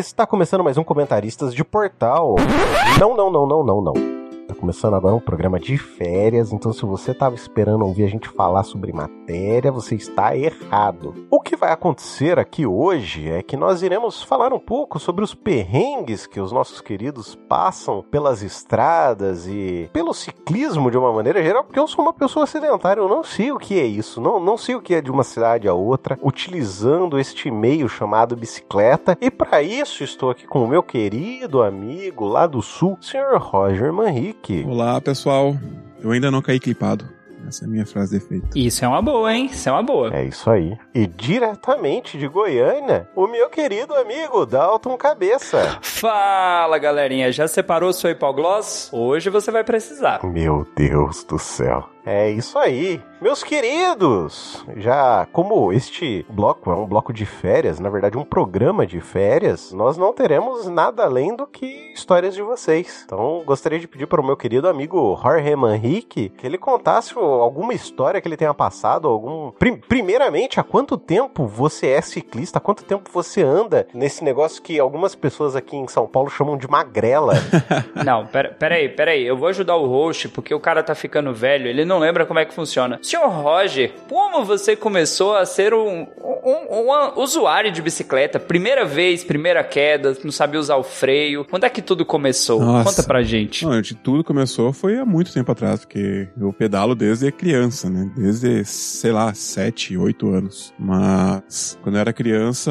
Está começando mais um Comentaristas de Portal. Não, não, não, não, não, não. Começando agora um programa de férias, então se você estava esperando ouvir a gente falar sobre matéria, você está errado. O que vai acontecer aqui hoje é que nós iremos falar um pouco sobre os perrengues que os nossos queridos passam pelas estradas e pelo ciclismo de uma maneira geral, porque eu sou uma pessoa sedentária, eu não sei o que é isso, não, não sei o que é de uma cidade a outra, utilizando este meio chamado bicicleta, e para isso estou aqui com o meu querido amigo lá do sul, Sr. Roger Manrique. Olá, pessoal. Eu ainda não caí clipado. Essa é a minha frase de efeito. Isso é uma boa, hein? Isso é uma boa. É isso aí. E diretamente de Goiânia, o meu querido amigo Dalton Cabeça. Fala, galerinha. Já separou seu hipogloss? Hoje você vai precisar. Meu Deus do céu. É isso aí. Meus queridos, já como este bloco é um bloco de férias, na verdade um programa de férias, nós não teremos nada além do que histórias de vocês. Então gostaria de pedir para o meu querido amigo Jorge Manrique que ele contasse alguma história que ele tenha passado, algum... Primeiramente, há quanto tempo você é ciclista? Há quanto tempo você anda nesse negócio que algumas pessoas aqui em São Paulo chamam de magrela? não, pera, peraí, peraí. Eu vou ajudar o host porque o cara tá ficando velho, ele não lembra como é que funciona. Senhor Roger, como você começou a ser um, um, um, usuário de bicicleta? Primeira vez, primeira queda, não sabia usar o freio. Quando é que tudo começou? Nossa. Conta pra gente. Não, tudo começou foi há muito tempo atrás, porque eu pedalo desde criança, né? Desde, sei lá, 7, 8 anos. Mas quando eu era criança,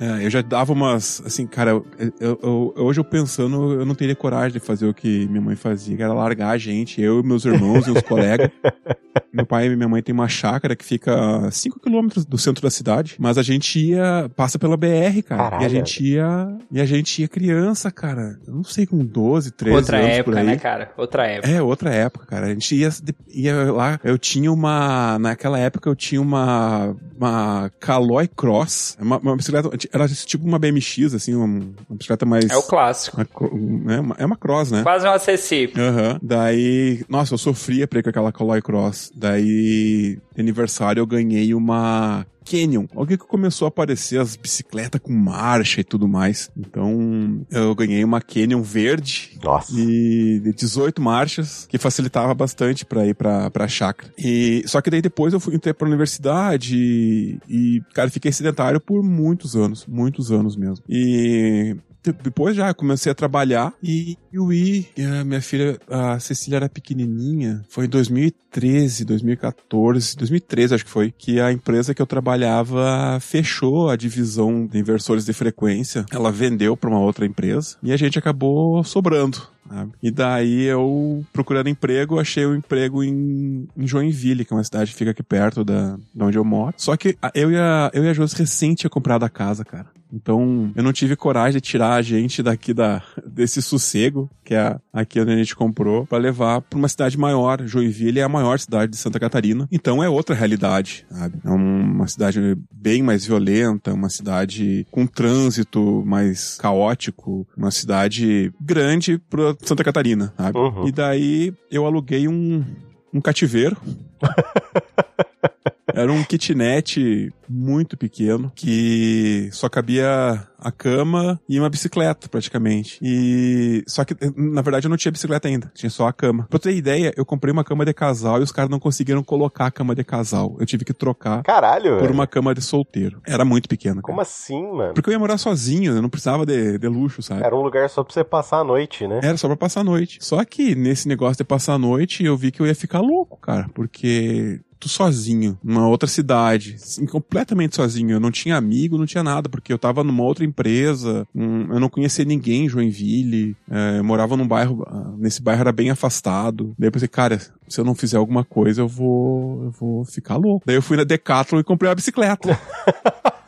é, eu já dava umas, assim, cara, eu, eu, eu, hoje eu pensando, eu não teria coragem de fazer o que minha mãe fazia, que era largar a gente, eu e meus irmãos e os colegas. Meu pai e minha mãe tem uma chácara que fica a 5 quilômetros do centro da cidade, mas a gente ia, passa pela BR, cara. Caralho. E a gente ia, e a gente ia criança, cara. Eu não sei, com 12, 13 outra anos época, por aí. né, cara? Outra época. É, outra época, cara. A gente ia, ia lá, eu tinha uma, naquela época eu tinha uma, uma Caloi Cross, uma, uma bicicleta, era tipo uma BMX, assim, uma, uma bicicleta mais... É o clássico. Uma, é, uma, é uma cross, né? Quase um acessível. Aham. Uhum. Daí, nossa, eu sofria pra ir com aquela Caloi Cross. Daí, aniversário, eu ganhei uma Canyon. Alguém que começou a aparecer as bicicletas com marcha e tudo mais. Então, eu ganhei uma Canyon verde. Nossa. E de 18 marchas, que facilitava bastante para ir pra, pra chácara. E, só que daí depois eu fui entrei pra universidade e, e, cara, fiquei sedentário por muitos anos. Muitos anos mesmo. E depois já comecei a trabalhar e eu ia, a minha filha, a Cecília era pequenininha, foi em 2013, 2014, 2013 acho que foi, que a empresa que eu trabalhava fechou a divisão de inversores de frequência, ela vendeu para uma outra empresa e a gente acabou sobrando. Sabe? E daí eu, procurando emprego, achei um emprego em, em Joinville, que é uma cidade que fica aqui perto da, de onde eu moro. Só que eu e a, eu e a Josi recém tinha comprado a casa, cara. Então, eu não tive coragem de tirar a gente daqui da, desse sossego, que é aqui onde a gente comprou, para levar para uma cidade maior. Joinville é a maior cidade de Santa Catarina. Então, é outra realidade, sabe? É uma cidade bem mais violenta, uma cidade com trânsito mais caótico, uma cidade grande para Santa Catarina, sabe? Uhum. E daí, eu aluguei um, um cativeiro. Era um kitnet muito pequeno que só cabia a cama e uma bicicleta, praticamente. E. Só que, na verdade, eu não tinha bicicleta ainda. Tinha só a cama. Pra ter ideia, eu comprei uma cama de casal e os caras não conseguiram colocar a cama de casal. Eu tive que trocar. Caralho! Por velho. uma cama de solteiro. Era muito pequena. Como assim, mano? Porque eu ia morar sozinho, eu não precisava de, de luxo, sabe? Era um lugar só pra você passar a noite, né? Era só pra passar a noite. Só que nesse negócio de passar a noite, eu vi que eu ia ficar louco, cara. Porque sozinho, numa outra cidade, assim, completamente sozinho. Eu não tinha amigo, não tinha nada, porque eu tava numa outra empresa, um, eu não conhecia ninguém em Joinville, é, eu morava num bairro, ah, nesse bairro era bem afastado. Daí eu pensei, cara, se eu não fizer alguma coisa, eu vou, eu vou ficar louco. Daí eu fui na Decathlon e comprei uma bicicleta.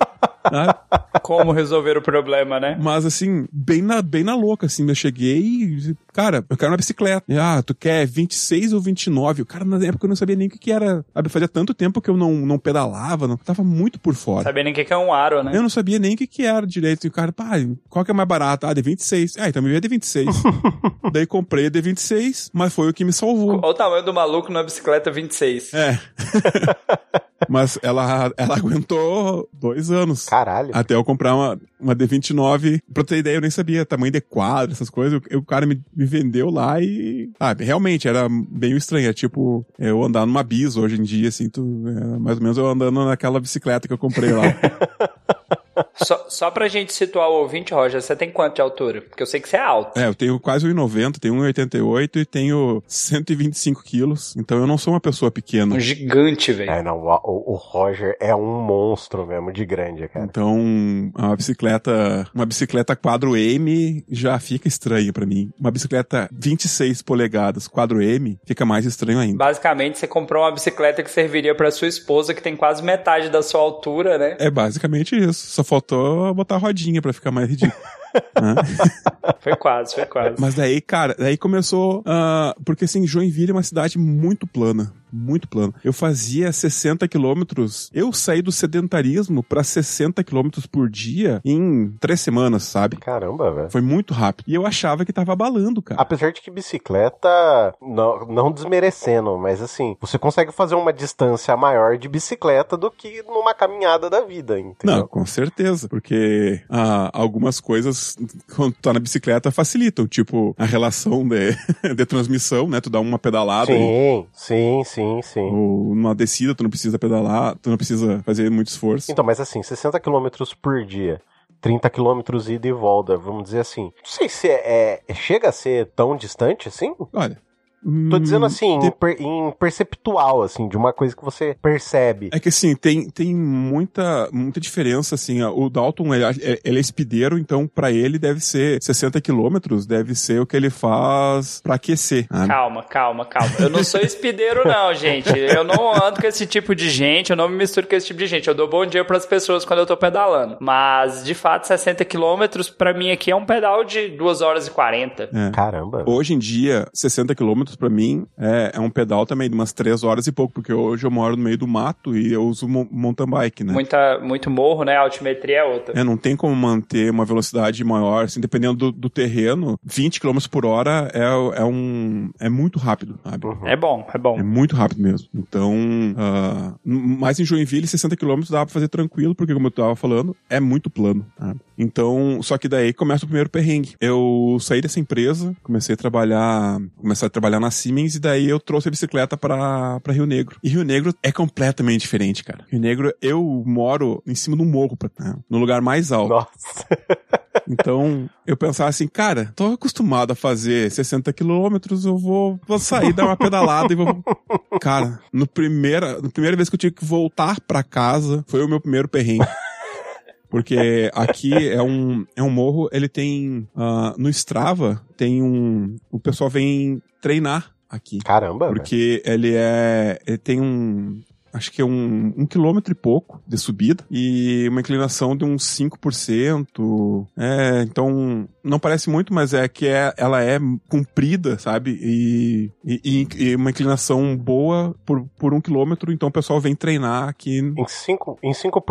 Como resolver o problema, né? Mas assim, bem na, bem na louca, assim, eu cheguei e, cara, eu quero uma bicicleta. E, ah, tu quer 26 ou 29? O cara, na época, eu não sabia nem o que, que era. Sabe, fazia tanto tempo que eu não, não pedalava, não, tava muito por fora. Sabia nem o que, que é um aro, né? Eu não sabia nem o que, que era direito. E o cara, pá, qual que é mais barato? Ah, de 26. Ah, então me veio de 26. Daí comprei a de 26, mas foi o que me salvou. Olha o tamanho do maluco na bicicleta 26. É. Mas ela, ela aguentou dois anos. Caralho. Até eu eu comprar uma, uma D29. Pra ter ideia, eu nem sabia tamanho de quadro, essas coisas. O, o cara me, me vendeu lá e. Ah, realmente, era bem estranho. É tipo eu andar numa bis hoje em dia, assim, tu, é, mais ou menos eu andando naquela bicicleta que eu comprei lá. Só, só pra gente situar o ouvinte, Roger, você tem quanto de altura? Porque eu sei que você é alto. É, eu tenho quase 1,90, tenho 1,88 e tenho 125 quilos. Então eu não sou uma pessoa pequena. Um gigante, velho. É, não, o, o, Roger é um monstro mesmo, de grande, cara. Então, uma bicicleta, uma bicicleta quadro M já fica estranha para mim. Uma bicicleta 26 polegadas quadro M fica mais estranho ainda. Basicamente, você comprou uma bicicleta que serviria para sua esposa, que tem quase metade da sua altura, né? É basicamente isso. Só faltou botar rodinha para ficar mais ridículo. foi quase, foi quase. Mas daí, cara, daí começou. Uh, porque assim, Joinville é uma cidade muito plana muito plano. Eu fazia 60 quilômetros. Eu saí do sedentarismo para 60 quilômetros por dia em três semanas, sabe? Caramba, velho. Foi muito rápido. E eu achava que tava abalando, cara. Apesar de que bicicleta, não, não desmerecendo, mas assim, você consegue fazer uma distância maior de bicicleta do que numa caminhada da vida, entendeu? Não, com certeza. Porque ah, algumas coisas, quando tu tá na bicicleta, facilitam. Tipo, a relação de, de transmissão, né? Tu dá uma pedalada. Sim, e... sim, sim. Sim, sim. Ou numa descida, tu não precisa pedalar, tu não precisa fazer muito esforço. Então, mas assim, 60 km por dia. 30 quilômetros ida e volta, vamos dizer assim. Não sei se é, é, chega a ser tão distante assim. Olha, Tô dizendo assim, de... em, per, em, perceptual, assim, de uma coisa que você percebe. É que assim, tem, tem muita, muita diferença, assim. O Dalton, ele, ele é espideiro, então para ele deve ser 60 quilômetros, deve ser o que ele faz para aquecer. Ah. Calma, calma, calma. Eu não sou espideiro, não, gente. Eu não ando com esse tipo de gente, eu não me misturo com esse tipo de gente. Eu dou bom dia para as pessoas quando eu tô pedalando. Mas, de fato, 60 quilômetros, para mim aqui é um pedal de 2 horas e 40. É. Caramba. Hoje em dia, 60 quilômetros quilômetros para mim é, é, um pedal também de umas três horas e pouco, porque hoje eu moro no meio do mato e eu uso mountain bike, né? Muita, muito morro, né? A altimetria é outra. É, não tem como manter uma velocidade maior, assim, dependendo do, do terreno, 20 km por hora é, é um... é muito rápido, sabe? Uhum. É bom, é bom. É muito rápido mesmo. Então, uh, mais em Joinville, 60 km dá pra fazer tranquilo, porque como eu tava falando, é muito plano, sabe? Então, só que daí começa o primeiro perrengue. Eu saí dessa empresa, comecei a trabalhar, comecei a trabalhar na Siemens e daí eu trouxe a bicicleta para Rio Negro. E Rio Negro é completamente diferente, cara. Rio Negro, eu moro em cima de um morro, pra, né, no lugar mais alto. Nossa. Então, eu pensava assim, cara, tô acostumado a fazer 60 quilômetros, eu vou, vou sair, dar uma pedalada e vou. Cara, no primeira, na primeira vez que eu tive que voltar para casa, foi o meu primeiro perrengue. Porque aqui é um, é um morro, ele tem. Uh, no Strava, tem um. O pessoal vem treinar aqui. Caramba! Porque ele é. Ele tem um acho que é um, um quilômetro e pouco de subida e uma inclinação de uns 5%. É, então não parece muito, mas é que é, ela é comprida, sabe? E, e, e, uma inclinação boa por, por um quilômetro, então o pessoal vem treinar aqui. Em 5%, em 5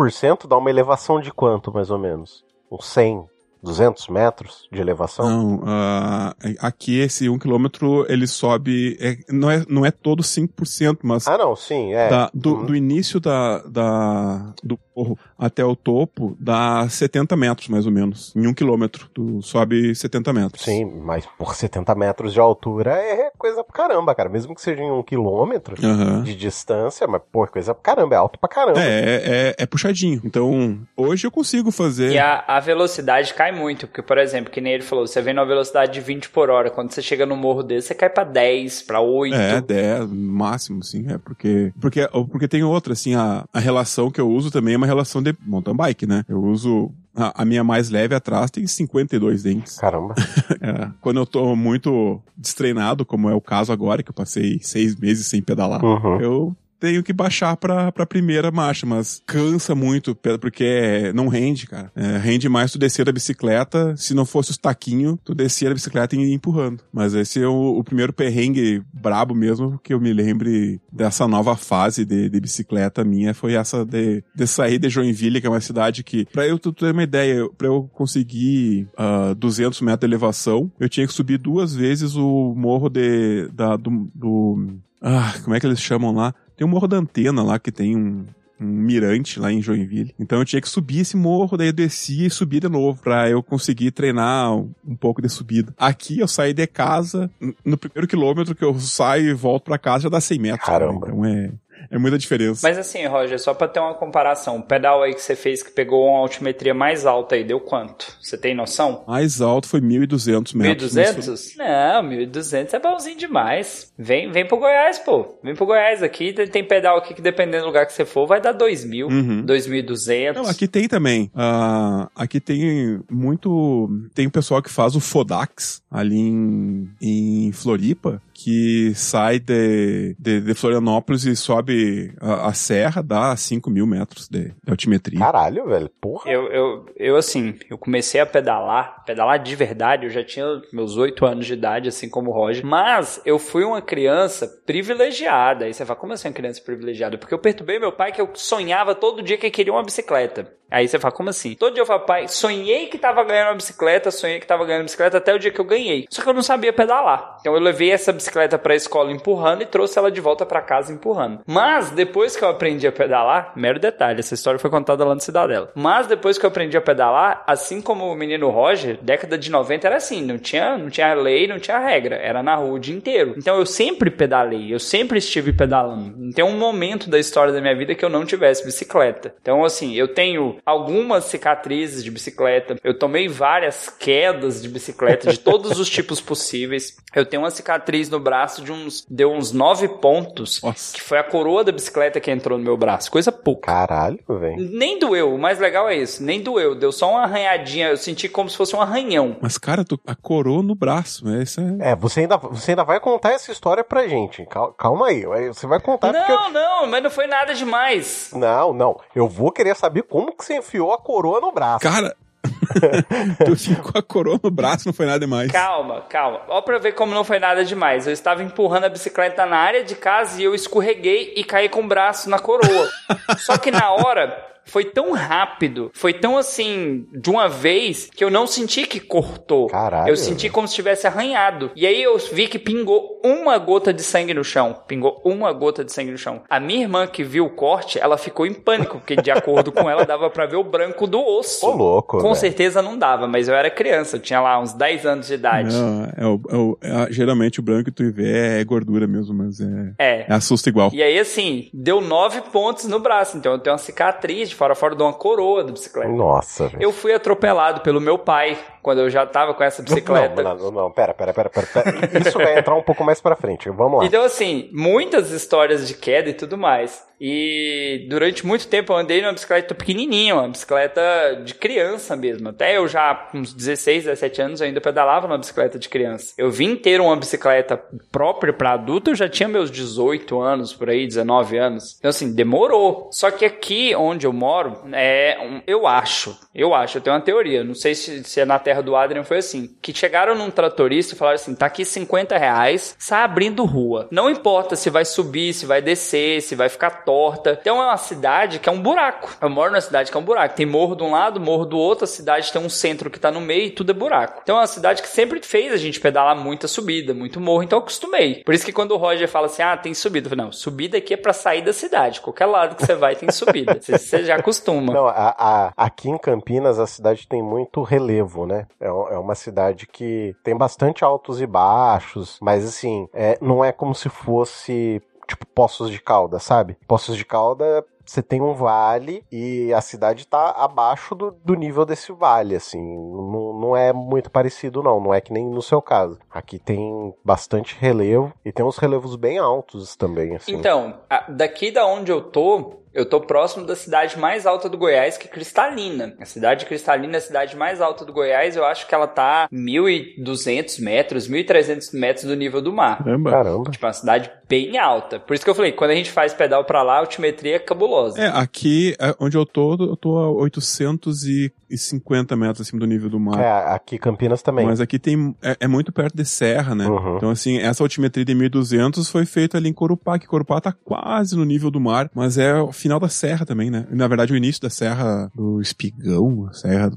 dá uma elevação de quanto, mais ou menos? Uns 100, 200 metros de elevação? Não, uh, aqui esse 1 um quilômetro ele sobe, é, não, é, não é todo 5%, mas... Ah não, sim, é. Da, do, uhum. do, início da, da, do morro até o topo dá 70 metros, mais ou menos. Em um quilômetro, tu sobe 70 metros. Sim, mas por 70 metros de altura é coisa pra caramba, cara. Mesmo que seja em um quilômetro uhum. de distância, mas, pô, é coisa pra caramba, é alto pra caramba. É, é, é, é puxadinho. Então, hoje eu consigo fazer... E a, a velocidade cai muito, porque, por exemplo, que nem ele falou, você vem numa velocidade de 20 por hora, quando você chega no morro desse, você cai pra 10, pra 8. É, 10, máximo, sim, é porque, porque, porque tem outra, assim, a, a relação que eu uso também é uma relação de mountain bike, né? Eu uso a, a, minha mais leve atrás tem 52 dentes. Caramba. é, quando eu tô muito destreinado, como é o caso agora, que eu passei seis meses sem pedalar, uhum. eu tenho que baixar pra, pra primeira marcha, mas cansa muito, porque não rende, cara. É, rende mais tu descer da bicicleta, se não fosse os taquinhos, tu descia da bicicleta e ia empurrando. Mas esse é o, o, primeiro perrengue brabo mesmo, que eu me lembre dessa nova fase de, de bicicleta minha, foi essa de, de sair de Joinville, que é uma cidade que, pra eu ter uma ideia, pra eu conseguir uh, ah, 200 metros de elevação, eu tinha que subir duas vezes o morro de, da, do, do ah, como é que eles chamam lá? Tem um morro da antena lá que tem um, um mirante lá em Joinville. Então eu tinha que subir esse morro, daí eu descia e subia de novo pra eu conseguir treinar um pouco de subida. Aqui eu saí de casa, no primeiro quilômetro que eu saio e volto pra casa já dá 100 metros. Caramba. Né? Então é, é muita diferença. Mas assim, Roger, só pra ter uma comparação, o pedal aí que você fez que pegou uma altimetria mais alta aí, deu quanto? Você tem noção? Mais alto foi 1.200 metros. 1.200? Não, 1.200 é bonzinho demais. Vem, vem pro Goiás, pô. Vem pro Goiás aqui. Tem, pedal aqui que dependendo do lugar que você for, vai dar 2.000, Uhum. 2.200. Não, aqui tem também. Ah, aqui tem muito. Tem o pessoal que faz o Fodax ali em, em Floripa, que sai de, de, de Florianópolis e sobe a, a serra, dá 5 mil metros de, de altimetria. Caralho, velho. Porra. Eu, eu, eu, assim, eu comecei a pedalar, pedalar de verdade, eu já tinha meus oito anos de idade, assim como o Roger, mas eu fui uma criança privilegiada. Aí você fala, como assim uma criança privilegiada? Porque eu perturbei meu pai que eu sonhava todo dia que ele queria uma bicicleta. Aí você fala, como assim? Todo dia eu falo, pai, sonhei que tava ganhando uma bicicleta, sonhei que tava ganhando bicicleta até o dia que eu ganhei. Só que eu não sabia pedalar. Então eu levei essa bicicleta pra escola empurrando e trouxe ela de volta pra casa empurrando. Mas depois que eu aprendi a pedalar, mero detalhe, essa história foi contada lá no Cidadela. Mas depois que eu aprendi a pedalar, assim como o menino Roger, década de 90 era assim, não tinha, não tinha lei, não tinha regra, era na rua o dia inteiro. Então eu sempre pedalei, eu sempre estive pedalando. Não tem um momento da história da minha vida que eu não tivesse bicicleta. Então assim, eu tenho algumas cicatrizes de bicicleta, eu tomei várias quedas de bicicleta de todos os tipos possíveis. Eu tenho uma cicatriz no braço de uns deu uns nove pontos, Nossa. que foi a coroa da bicicleta que entrou no meu braço, coisa pouca. Caralho, velho. Nem doeu, o mais legal é isso, nem doeu, deu só uma arranhadinha, eu senti como se fosse um arranhão. Mas, cara, tu, a coroa no braço, né? Isso é... É, você ainda, você ainda vai contar essa história pra gente. Cal- Calma aí. Você vai contar porque. Não, não, mas não foi nada demais. Não, não. Eu vou querer saber como que você enfiou a coroa no braço. Cara, tu ficou a coroa no braço, não foi nada demais. Calma, calma. Ó pra ver como não foi nada demais. Eu estava empurrando a bicicleta na área de casa e eu escorreguei e caí com o braço na coroa. Só que na hora foi tão rápido, foi tão assim, de uma vez, que eu não senti que cortou. Caralho. Eu senti como se tivesse arranhado. E aí eu vi que pingou uma gota de sangue no chão. Pingou uma gota de sangue no chão. A minha irmã que viu o corte, ela ficou em pânico, porque de acordo com ela dava pra ver o branco do osso. Ô, louco. Com certeza não dava, mas eu era criança, eu tinha lá uns 10 anos de idade. Não, é o, é o- é- geralmente o branco que tu vê é gordura mesmo, mas é, É. é assusta igual. E aí, assim, deu nove pontos no braço. Então eu tenho uma cicatriz de fora a fora de uma coroa da bicicleta. Nossa, velho. Eu fui atropelado pelo meu pai quando eu já tava com essa bicicleta. Não, não, não, pera, pera, pera, pera, pera. Isso vai entrar um pouco mais pra frente. Vamos lá. Então, assim, muitas histórias de queda e tudo mais. E durante muito tempo eu andei numa bicicleta pequenininha, uma bicicleta de criança mesmo. Até eu já, com uns 16, 17 anos, eu ainda pedalava numa bicicleta de criança. Eu vim ter uma bicicleta própria pra adulto, eu já tinha meus 18 anos, por aí, 19 anos. Então, assim, demorou. Só que aqui onde eu moro, é um- eu acho, eu acho, eu tenho uma teoria, não sei se, se é na terra do Adrian foi assim, que chegaram num tratorista e falaram assim, tá aqui 50 reais, sai abrindo rua. Não importa se vai subir, se vai descer, se vai ficar torta. Então é uma cidade que é um buraco. Eu moro numa cidade que é um buraco. Tem morro de um lado, morro do outro, a cidade tem um centro que tá no meio e tudo é buraco. Então é uma cidade que sempre fez a gente pedalar muita subida, muito morro, então eu acostumei. Por isso que quando o Roger fala assim, ah, tem subida, eu falo, não, subida aqui é pra sair da cidade. Qualquer lado que você vai tem subida. Você, você já acostuma. Não, a- a- aqui em Campinas a cidade tem muito relevo, né? É, é uma cidade que tem bastante altos e baixos, mas assim, é, não é como se fosse tipo Poços de Calda, sabe? Poços de Calda você tem um vale e a cidade tá abaixo do, do nível desse vale, assim. Não, não é muito parecido, não. Não é que nem no seu caso. Aqui tem bastante relevo e tem uns relevos bem altos também, assim. Então, daqui da onde eu tô, eu tô próximo da cidade mais alta do Goiás, que é Cristalina. A cidade de Cristalina é a cidade mais alta do Goiás, eu acho que ela tá 1.200 metros, 1.300 metros do nível do mar. Caramba. Caramba. Tipo, uma cidade bem alta. Por isso que eu falei, quando a gente faz pedal pra lá, a altimetria é cabulosa. É, aqui é, onde eu tô, eu tô a 850 metros acima do nível do mar. É, aqui Campinas também. Mas aqui tem é, é muito perto de serra, né? Uhum. Então, assim, essa altimetria de 1200 foi feita ali em Corupá, que Corupá tá quase no nível do mar, mas é final da serra também, né? Na verdade, o início da serra do Espigão, serra,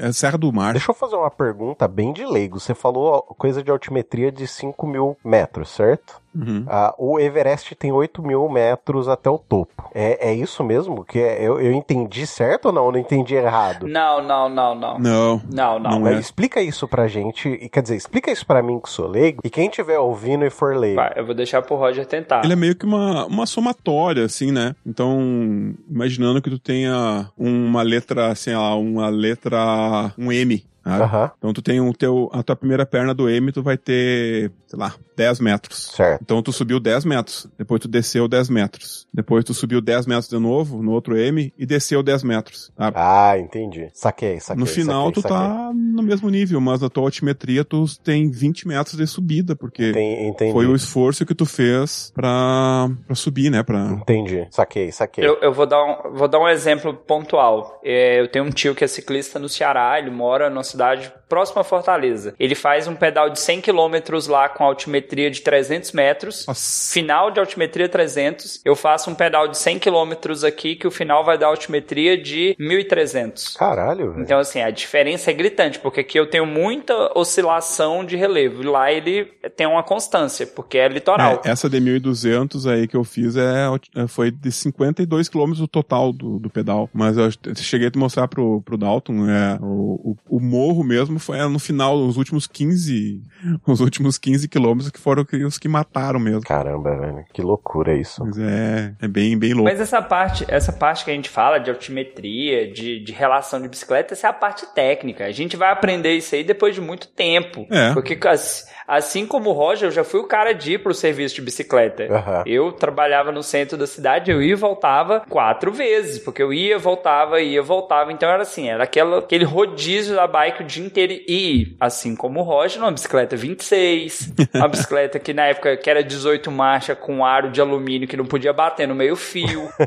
a serra do mar. Deixa eu fazer uma pergunta bem de leigo. Você falou coisa de altimetria de 5 mil metros, certo? Uhum. Ah, o Everest tem 8 mil metros até o topo. É, é isso mesmo? Que é, eu, eu entendi certo ou não? Eu não entendi errado? Não, não, não, não. Não. Não, não. Não é. Explica isso pra gente, e quer dizer, explica isso pra mim que sou leigo, e quem estiver ouvindo e for leigo. Vai, eu vou deixar pro Roger tentar. Ele é meio que uma, uma somatória, assim, né? Então, imaginando que tu tenha uma letra, sei lá, uma letra, um M. Aham, Então tu tem o teu, a tua primeira perna do M, tu vai ter, sei lá, 10 metros. certo. Então tu subiu 10 metros, depois tu desceu 10 metros. Depois tu subiu 10 metros de novo, no outro M, e desceu 10 metros. sabe? Ah, entendi. Saquei, saquei. no final saquei, tu saquei. tá no mesmo nível, mas na tua altimetria tu tem 20 metros de subida, porque Entendi. foi o esforço que tu fez pra, pra subir, né? Pra... Entendi. Saquei, saquei. Eu, eu vou, dar um, vou dar um exemplo pontual. É, eu tenho um tio que é ciclista no Ceará, ele mora numa cidade próxima a Fortaleza. Ele faz um pedal de 100 km lá com altimetria de 300 metros. Nossa. Final de altimetria 300. Eu faço um pedal de 100 km aqui que o final vai dar altimetria de 1300. Caralho, velho. Então, assim, a diferença é gritante, porque aqui eu tenho muita oscilação de relevo. Lá ele tem uma constância, porque é litoral. É, essa de 1.200 aí que eu fiz é, é- foi de 52 km o total do, do pedal. Mas eu cheguei a te mostrar pro, pro Dalton, é, o, o, o morro mesmo foi no final, os últimos 15, os últimos 15 quilômetros que foram os que mataram mesmo. Caramba, velho. Que loucura isso. Mas é, é bem, bem louco. Mas essa parte, essa parte que a gente fala de altimetria, de, de relação de bicicleta, essa é a parte técnica. A gente vai aprender isso aí depois de muito tempo. É. Porque as- assim como o Roger, eu já fui o cara de ir pro serviço de bicicleta. Aham. Eu trabalhava no centro da cidade, eu ia e voltava quatro vezes, porque eu ia, voltava, ia, voltava. Então era assim, era aquela, aquele rodízio da bike o dia inteiro. E, assim como o Roger, uma bicicleta 26, uma bicicleta que na época que era 18 marcha com aro de alumínio que não podia bater no meio fio.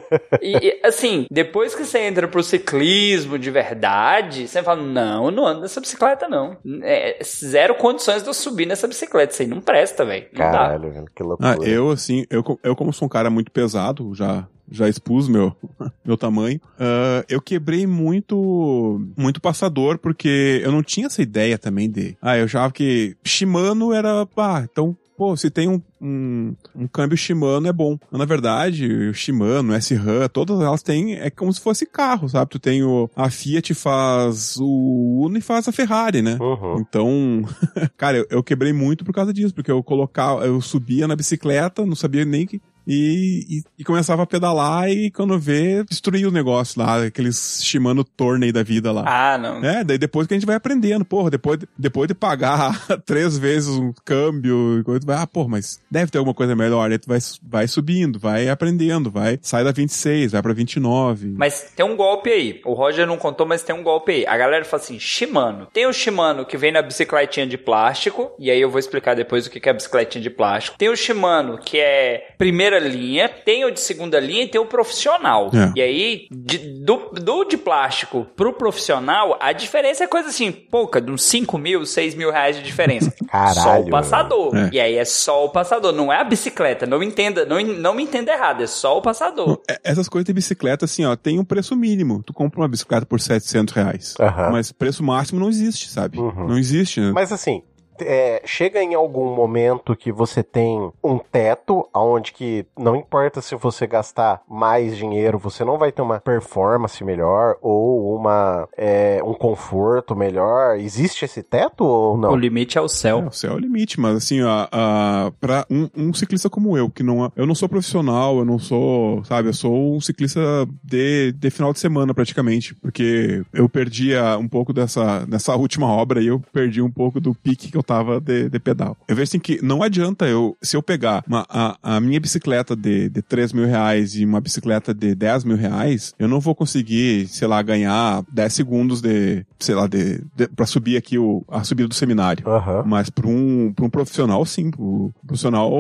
E, e, assim, depois que você entra pro ciclismo de verdade, você fala, não, eu não ando nessa bicicleta não. É, zero condições de eu subir nessa bicicleta, isso aí não presta, velho. Não dá. Caralho, velho. Que loucura. Ah, eu, assim, eu, eu como sou um cara muito pesado, já já expus meu, meu tamanho, ah, eu quebrei muito muito passador, porque eu não tinha essa ideia também de... Ah, eu achava que Shimano era... Ah, então... Pô, se tem um, um, um câmbio Shimano é bom. Na verdade, o Shimano, o S-RAM, todas elas têm... É como se fosse carro, sabe? Tu tem o... A Fiat faz o Uno e faz a Ferrari, né? Uhum. Então, cara, eu, eu quebrei muito por causa disso, porque eu colocava, eu subia na bicicleta, não sabia nem que. E, e, e começava a pedalar e quando vê, destruía o negócio lá, aqueles Shimano Tourney da vida lá. Ah, não. É, daí depois que a gente vai aprendendo, porra, depois, de- depois de pagar três vezes um câmbio, e coisa, vai, ah, porra, mas deve ter alguma coisa melhor, aí tu vai, vai subindo, vai aprendendo, vai, sai da 26, vai pra 29. Mas tem um golpe aí. O Roger não contou, mas tem um golpe aí. A galera fala assim: Shimano. Tem o Shimano que vem na bicicletinha de plástico. E aí eu vou explicar depois o que é a bicicletinha de plástico. Tem o Shimano que é primeira linha. Tem o de segunda linha e tem o profissional. É. E aí, de- do, do de plástico pro profissional, a diferença é coisa assim, pouca, de uns 5 mil, 6 mil reais de diferença. Caralho, Só o passador. É. E aí é só o passador, não é a bicicleta. Não entenda, não, não me entenda errado, é só o passador. É, Essas coisas de bicicleta, assim, ó, tem um preço mínimo. Tu compra uma bicicleta por 700 reais. Aham. Mas preço máximo não existe, sabe? Uhum. Não existe, né? Mas assim, é, chega em algum momento que você tem um teto, aonde que não importa se você gastar mais dinheiro, você não vai ter uma performance melhor ou uma é, um conforto melhor. Existe esse teto ou não? O limite é o É, céu. o céu é o limite, mas assim, a, a, pra um, um ciclista como eu, que não, eu não sou profissional, eu não sou, sabe, eu sou um ciclista de, de final de semana praticamente, porque eu perdi a- um pouco dessa, nessa última obra e eu perdi um pouco do pique que eu tava de, de pedal. Eu vejo assim que não adianta eu, se eu pegar uma, a, a minha bicicleta de, de 3 mil reais e uma bicicleta de 10 mil reais, eu não vou conseguir, sei lá, ganhar 10 segundos de, sei lá, de, de pra subir aqui o, a subida do seminário. Aham. Mas para um, pra um profissional, sim. O profissional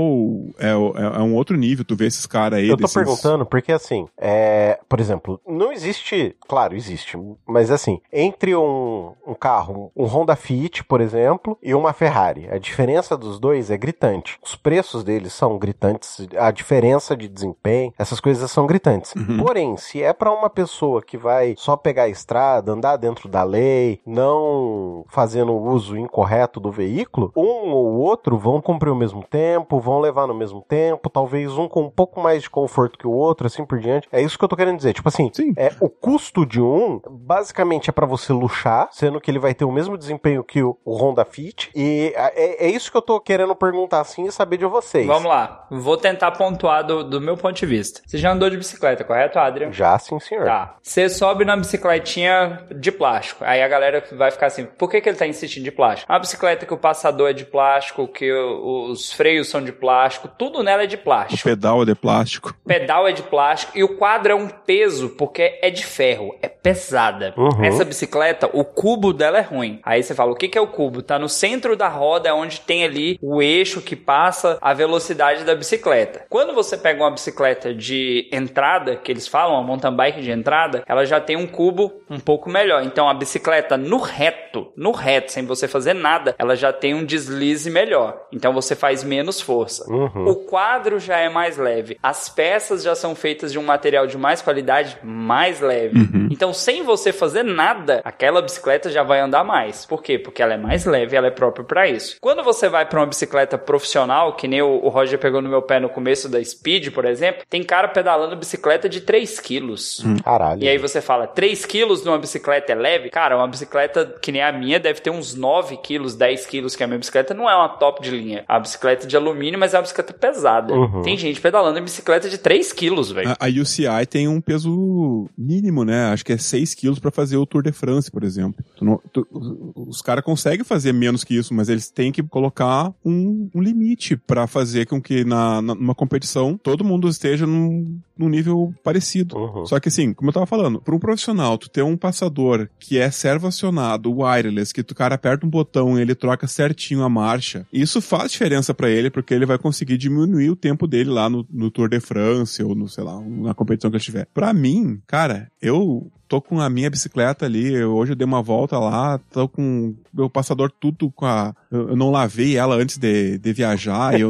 é, é, é um outro nível. Tu vê esses caras aí. Eu tô desses- perguntando porque, assim, é, por exemplo, não existe, claro, existe, mas assim, entre um, um carro, um Honda Fit, por exemplo, e uma Ferrari. A diferença dos dois é gritante. Os preços deles são gritantes, a diferença de desempenho, essas coisas são gritantes. Uhum. Porém, se é para uma pessoa que vai só pegar a estrada, andar dentro da lei, não fazendo uso incorreto do veículo, um ou outro vão cumprir o mesmo tempo, vão levar no mesmo tempo, talvez um com um pouco mais de conforto que o outro, assim por diante. É isso que eu tô querendo dizer. Tipo assim, Sim. é o custo de um basicamente é para você luxar, sendo que ele vai ter o mesmo desempenho que o, o Honda Fit. E é, é, isso que eu tô querendo perguntar assim e saber de vocês. Vamos lá. Vou tentar pontuar do, do meu ponto de vista. Você já andou de bicicleta, correto, Adrian? Já, sim, senhor. Tá. Você sobe na bicicletinha de plástico. Aí a galera vai ficar assim: por que, que ele tá insistindo de plástico? Uma bicicleta que o passador é de plástico, que os freios são de plástico, tudo nela é de plástico. O pedal é de plástico. O pedal é de plástico e o quadro é um peso porque é de ferro, é pesada. Uhum. Essa bicicleta, o cubo dela é ruim. Aí você fala: o que, que é o cubo? Tá no centro da roda, é onde tem ali o eixo que passa a velocidade da bicicleta. Quando você pega uma bicicleta de entrada, que eles falam, uma mountain bike de entrada, ela já tem um cubo um pouco melhor. Então a bicicleta no reto, no reto, sem você fazer nada, ela já tem um deslize melhor. Então você faz menos força. Uhum. O quadro já é mais leve. As peças já são feitas de um material de mais qualidade, mais leve. Uhum. Então sem você fazer nada, aquela bicicleta já vai andar mais. Por quê? Porque ela é mais leve, ela é própria para isso. Quando você vai para uma bicicleta profissional, que nem o, Roger pegou no meu pé no começo da Speed, por exemplo, tem cara pedalando bicicleta de 3 quilos. Hum, caralho. E aí você fala, 3 quilos numa bicicleta é leve? Cara, uma bicicleta que nem a minha deve ter uns 9 quilos, 10 quilos, que a minha bicicleta não é uma top de linha. A bicicleta de alumínio, mas é uma bicicleta pesada. Uhum. Tem gente pedalando em bicicleta de 3 quilos, velho. A, a, UCI tem um peso mínimo, né? Acho que é 6 quilos para fazer o Tour de France, por exemplo. Tu não, tu, os caras conseguem fazer menos que isso, mas eles têm que colocar um, um limite para fazer com que na, na, numa competição todo mundo esteja num, num nível parecido. Uhum. Só que assim, como eu tava falando, para um profissional, tu ter um passador que é servo acionado, wireless, que o cara aperta um botão e ele troca certinho a marcha, isso faz diferença para ele, porque ele vai conseguir diminuir o tempo dele lá no, no Tour de France ou no, sei lá, na competição que ele estiver. Para mim, cara, eu tô com a minha bicicleta ali, hoje eu dei uma volta lá, tô com meu passador tudo com a... Eu não lavei ela antes de, de viajar, eu...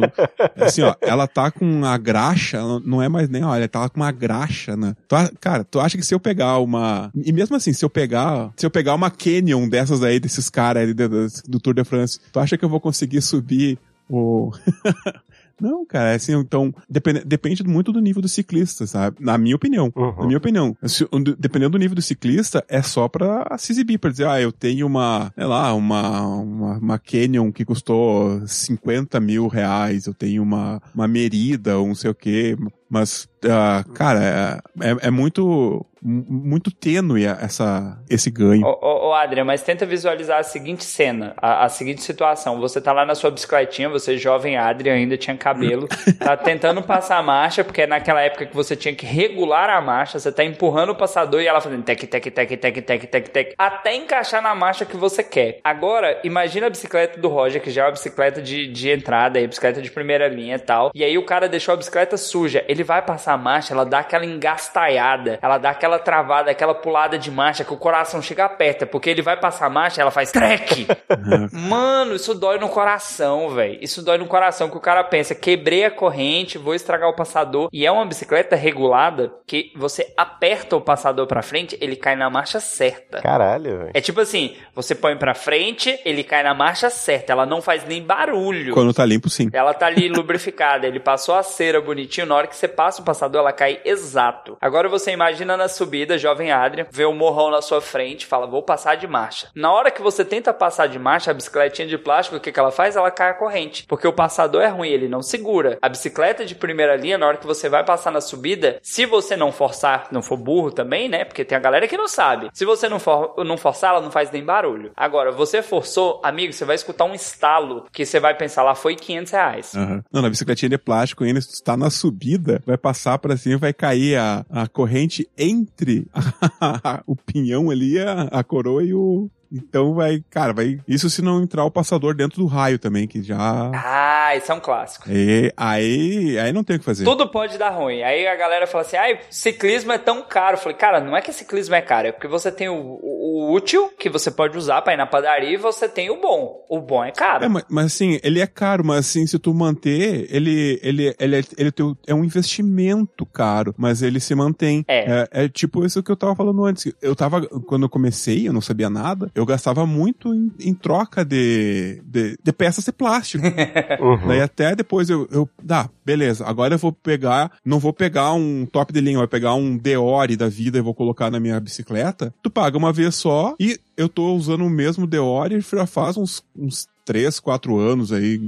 assim, ó, ela tá com a graxa, não é mais nem, olha, tá com uma graxa, né? Tu, cara, tu acha que se eu pegar uma... E mesmo assim, se eu pegar, se eu pegar uma Canyon dessas aí, desses caras aí do, do Tour de France, tu acha que eu vou conseguir subir o... Não, cara, é assim, então, depende, depende muito do nível do ciclista, sabe? Na minha opinião. Uhum. Na minha opinião. Se, dependendo do nível do ciclista, é só pra se exibir, pra dizer, ah, eu tenho uma, sei lá, uma, uma, uma Canyon que custou 50 mil reais, eu tenho uma, uma Merida, ou não sei o quê, mas, uh, cara, é, é, é, muito muito tênue essa, esse ganho. Ô, ô, ô Adrian, mas tenta visualizar a seguinte cena, a, a, seguinte situação. Você tá lá na sua bicicletinha, você jovem Adrian, ainda tinha cabelo, tá tentando passar a marcha, porque é naquela época que você tinha que regular a marcha, você tá empurrando o passador e ela fazendo tec, tec, tec, tec, tec, tec, tec, até encaixar na marcha que você quer. Agora, imagina a bicicleta do Roger, que já é uma bicicleta de, de entrada, aí, bicicleta de primeira linha e tal, e aí o cara deixou a bicicleta suja. Ele vai passar a marcha, ela dá aquela engastalhada, ela dá aquela travada, aquela pulada de marcha que o coração chega perto, porque ele vai passar a marcha, ela faz trek. Mano, isso dói no coração, velho. Isso dói no coração que o cara pensa, quebrei a corrente, vou estragar o passador. E é uma bicicleta regulada que você aperta o passador para frente, ele cai na marcha certa. Caralho, velho. É tipo assim, você põe para frente, ele cai na marcha certa, ela não faz nem barulho. Quando tá limpo, sim. Ela tá ali lubrificada, ele passou a cera bonitinho, na hora que você passa o passador, ela cai exato. Agora você imagina na subida, jovem Adrian, vê o morrão na sua frente, fala, vou passar de marcha. Na hora que você tenta passar de marcha, a bicicletinha de plástico, o que, que ela faz? Ela cai a corrente. Porque o passador é ruim, ele não segura. A bicicleta de primeira linha, na hora que você vai passar na subida, se você não forçar, não for burro também, né? Porque tem a galera que não sabe. Se você não, for, não forçar, ela não faz nem barulho. Agora, você forçou, amigo, você vai escutar um estalo que você vai pensar lá, foi 500 reais. Uhum. Não, na bicicletinha de plástico ainda, se está na subida, vai passar para cima, vai cair a, a corrente entre a, a, o pinhão ali, a, a coroa e o, Então vai, cara, vai. Isso se não entrar o passador dentro do raio também, que já. Ah, isso é um clássico. E aí, aí não tem o que fazer. Tudo pode dar ruim. Aí a galera fala assim: ai, ciclismo é tão caro. Eu falei, cara, não é que ciclismo é caro, é porque você tem o, o, o útil, que você pode usar pra ir na padaria, e você tem o bom. O bom é caro. É, mas, mas assim, ele é caro, mas assim, se tu manter, ele, ele, ele, é, ele é um investimento caro, mas ele se mantém. É. é. é. tipo isso que eu tava falando antes. Eu tava, quando eu comecei, eu não sabia nada, eu gastava muito em, em troca de, de, de, peças de plástico. uhum. Daí até depois eu, eu, dá, beleza, agora eu vou pegar, não vou pegar um top de linha, vou pegar um Deore da vida e vou colocar na minha bicicleta. Tu paga uma vez só e eu tô usando o mesmo Deore já faz uns, uns três, quatro anos aí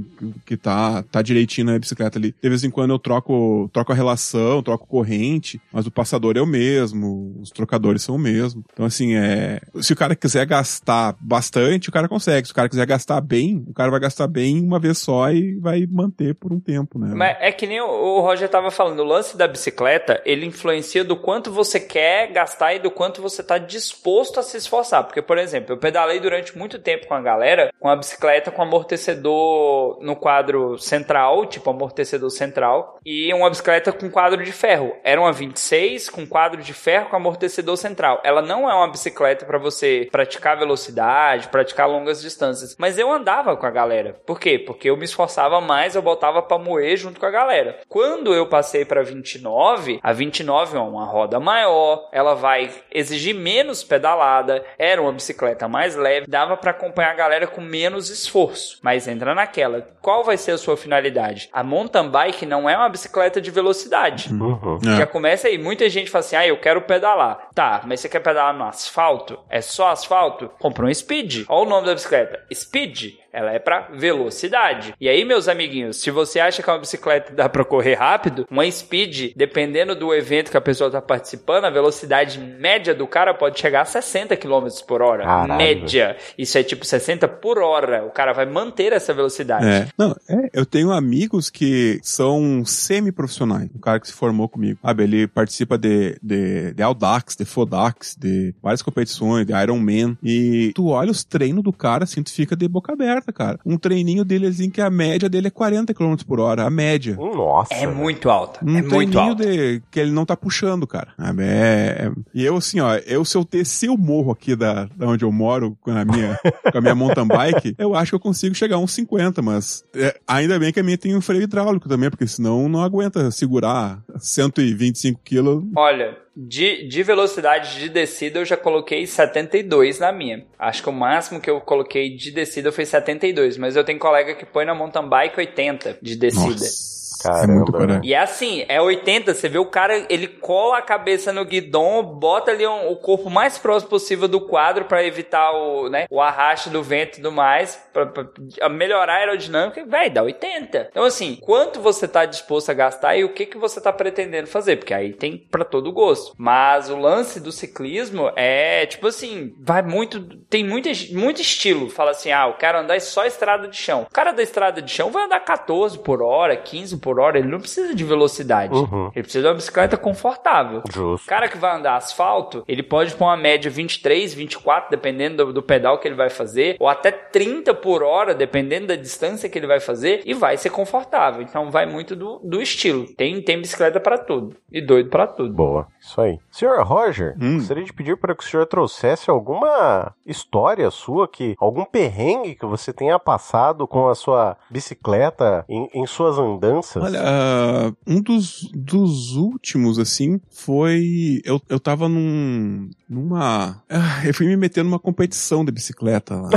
que tá, tá direitinho na bicicleta ali. De vez em quando eu troco, troco a relação, troco corrente, mas o passador é o mesmo, os trocadores são o mesmo. Então, assim, é. Se o cara quiser gastar bastante, o cara consegue. Se o cara quiser gastar bem, o cara vai gastar bem uma vez só e vai manter por um tempo, né? Mas é que nem o Roger tava falando, o lance da bicicleta, ele influencia do quanto você quer gastar e do quanto você tá disposto a se esforçar. Porque, por exemplo, eu pedalei durante muito tempo com a galera com a bicicleta com amortecedor no quadro central, tipo amortecedor central, e uma bicicleta com quadro de ferro. Era uma 26 com quadro de ferro com amortecedor central. Ela não é uma bicicleta para você praticar velocidade, praticar longas distâncias, mas eu andava com a galera. Por quê? Porque eu me esforçava mais, eu botava para moer junto com a galera. Quando eu passei para 29, a 29 é uma roda maior, ela vai exigir menos pedalada, era uma bicicleta mais leve, dava para acompanhar a galera com menos esforço esforço, mas entra naquela. Qual vai ser a sua finalidade? A mountain bike não é uma bicicleta de velocidade. Uhum. Já é. começa aí. Muita gente fala assim: ah, eu quero pedalar. Tá, mas você quer pedalar no asfalto? É só asfalto? Compra um Speed. Olha o nome da bicicleta: Speed ela é para velocidade. E aí, meus amiguinhos, se você acha que uma bicicleta dá para correr rápido, uma speed, dependendo do evento que a pessoa tá participando, a velocidade média do cara pode chegar a 60 km por hora. Caralho. Média. Isso é tipo 60 por hora. O cara vai manter essa velocidade. É. Não, é, eu tenho amigos que são semi-profissionais. Um cara que se formou comigo. Sabe, ele participa de, de, de Audax, de Fodax, de várias competições, de Ironman. E tu olha os treinos do cara, assim, tu fica de boca aberta cara. Um treininho dele, assim, que a média dele é 40 km por hora, a média. Nossa. É muito alta. Um é muito alta. De, que ele não tá puxando, cara. É, é, e eu, assim, ó, eu se eu descer o morro aqui da, da onde eu moro com a minha, com a minha mountain bike, eu acho eu consigo chegar a uns 50, mas é, ainda bem que a minha tem um freio hidráulico também, porque senão não aguenta segurar 125 quilos. Olha, de, de velocidade de descida eu já coloquei 72 na minha. Acho que o máximo que eu coloquei de descida foi 72, mas eu tenho colega que põe na mountain bike 80 de descida. Nossa. Caramba. É e é assim, é 80, você vê o cara, ele cola a cabeça no guidão, bota ali um, o corpo mais próximo possível do quadro para evitar o, né, o arraste do vento e tudo mais, para melhorar a aerodinâmica, vai dar 80. Então assim, quanto você tá disposto a gastar e o que que você tá pretendendo fazer, porque aí tem para todo gosto. Mas o lance do ciclismo é, tipo assim, vai muito, tem muito, muito estilo. Fala assim, ah, eu quero andar só estrada de chão. O cara da estrada de chão vai andar 14 por hora, 15 por hora, ele não precisa de velocidade. Uhum. Ele precisa de uma bicicleta confortável. Justo. O cara que vai andar asfalto, ele pode pôr uma média 23, 24, dependendo do, do pedal que ele vai fazer, ou até 30 por hora, dependendo da distância que ele vai fazer, e vai ser confortável. Então vai muito do, do estilo. Tem, tem bicicleta para tudo. E doido para tudo. Boa. Isso aí. Senhor Roger, hum. gostaria de pedir para que o senhor trouxesse alguma história sua, que algum perrengue que você tenha passado com a sua bicicleta em, em suas andanças. Olha, uh, um dos, dos últimos, assim, foi. Eu, eu tava num. numa. Uh, eu fui me meter numa competição de bicicleta lá.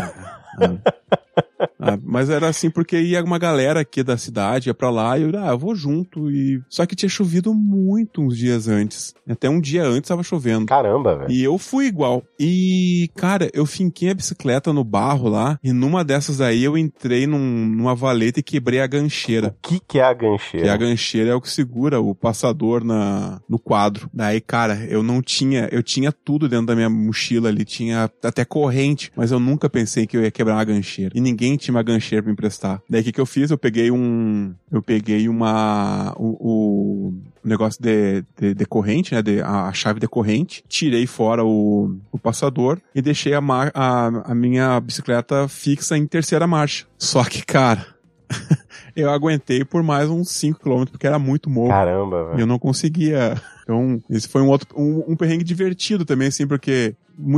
Ah, mas era assim porque ia uma galera aqui da cidade, ia pra lá e eu, ah, eu vou junto. e Só que tinha chovido muito uns dias antes. Até um dia antes tava chovendo. Caramba, velho. E eu fui igual. E, cara, eu finquei a bicicleta no barro lá e numa dessas aí eu entrei num, numa valeta e quebrei a gancheira. O que que é a gancheira? Que a gancheira é o que segura o passador na, no quadro. Daí, cara, eu não tinha, eu tinha tudo dentro da minha mochila ali, tinha até corrente, mas eu nunca pensei que eu ia quebrar uma gancheira. E ninguém tinha tinha uma gancheira pra me emprestar. Daí o que, que eu fiz? Eu peguei um. Eu peguei uma. O, o negócio de, de, de corrente, né? De, a, a chave de corrente, tirei fora o, o passador e deixei a, a, a minha bicicleta fixa em terceira marcha. Só que, cara. eu aguentei por mais uns 5 km, porque era muito morro. Caramba, E velho. eu não conseguia. Então, esse foi um outro, um, um perrengue divertido também, assim, porque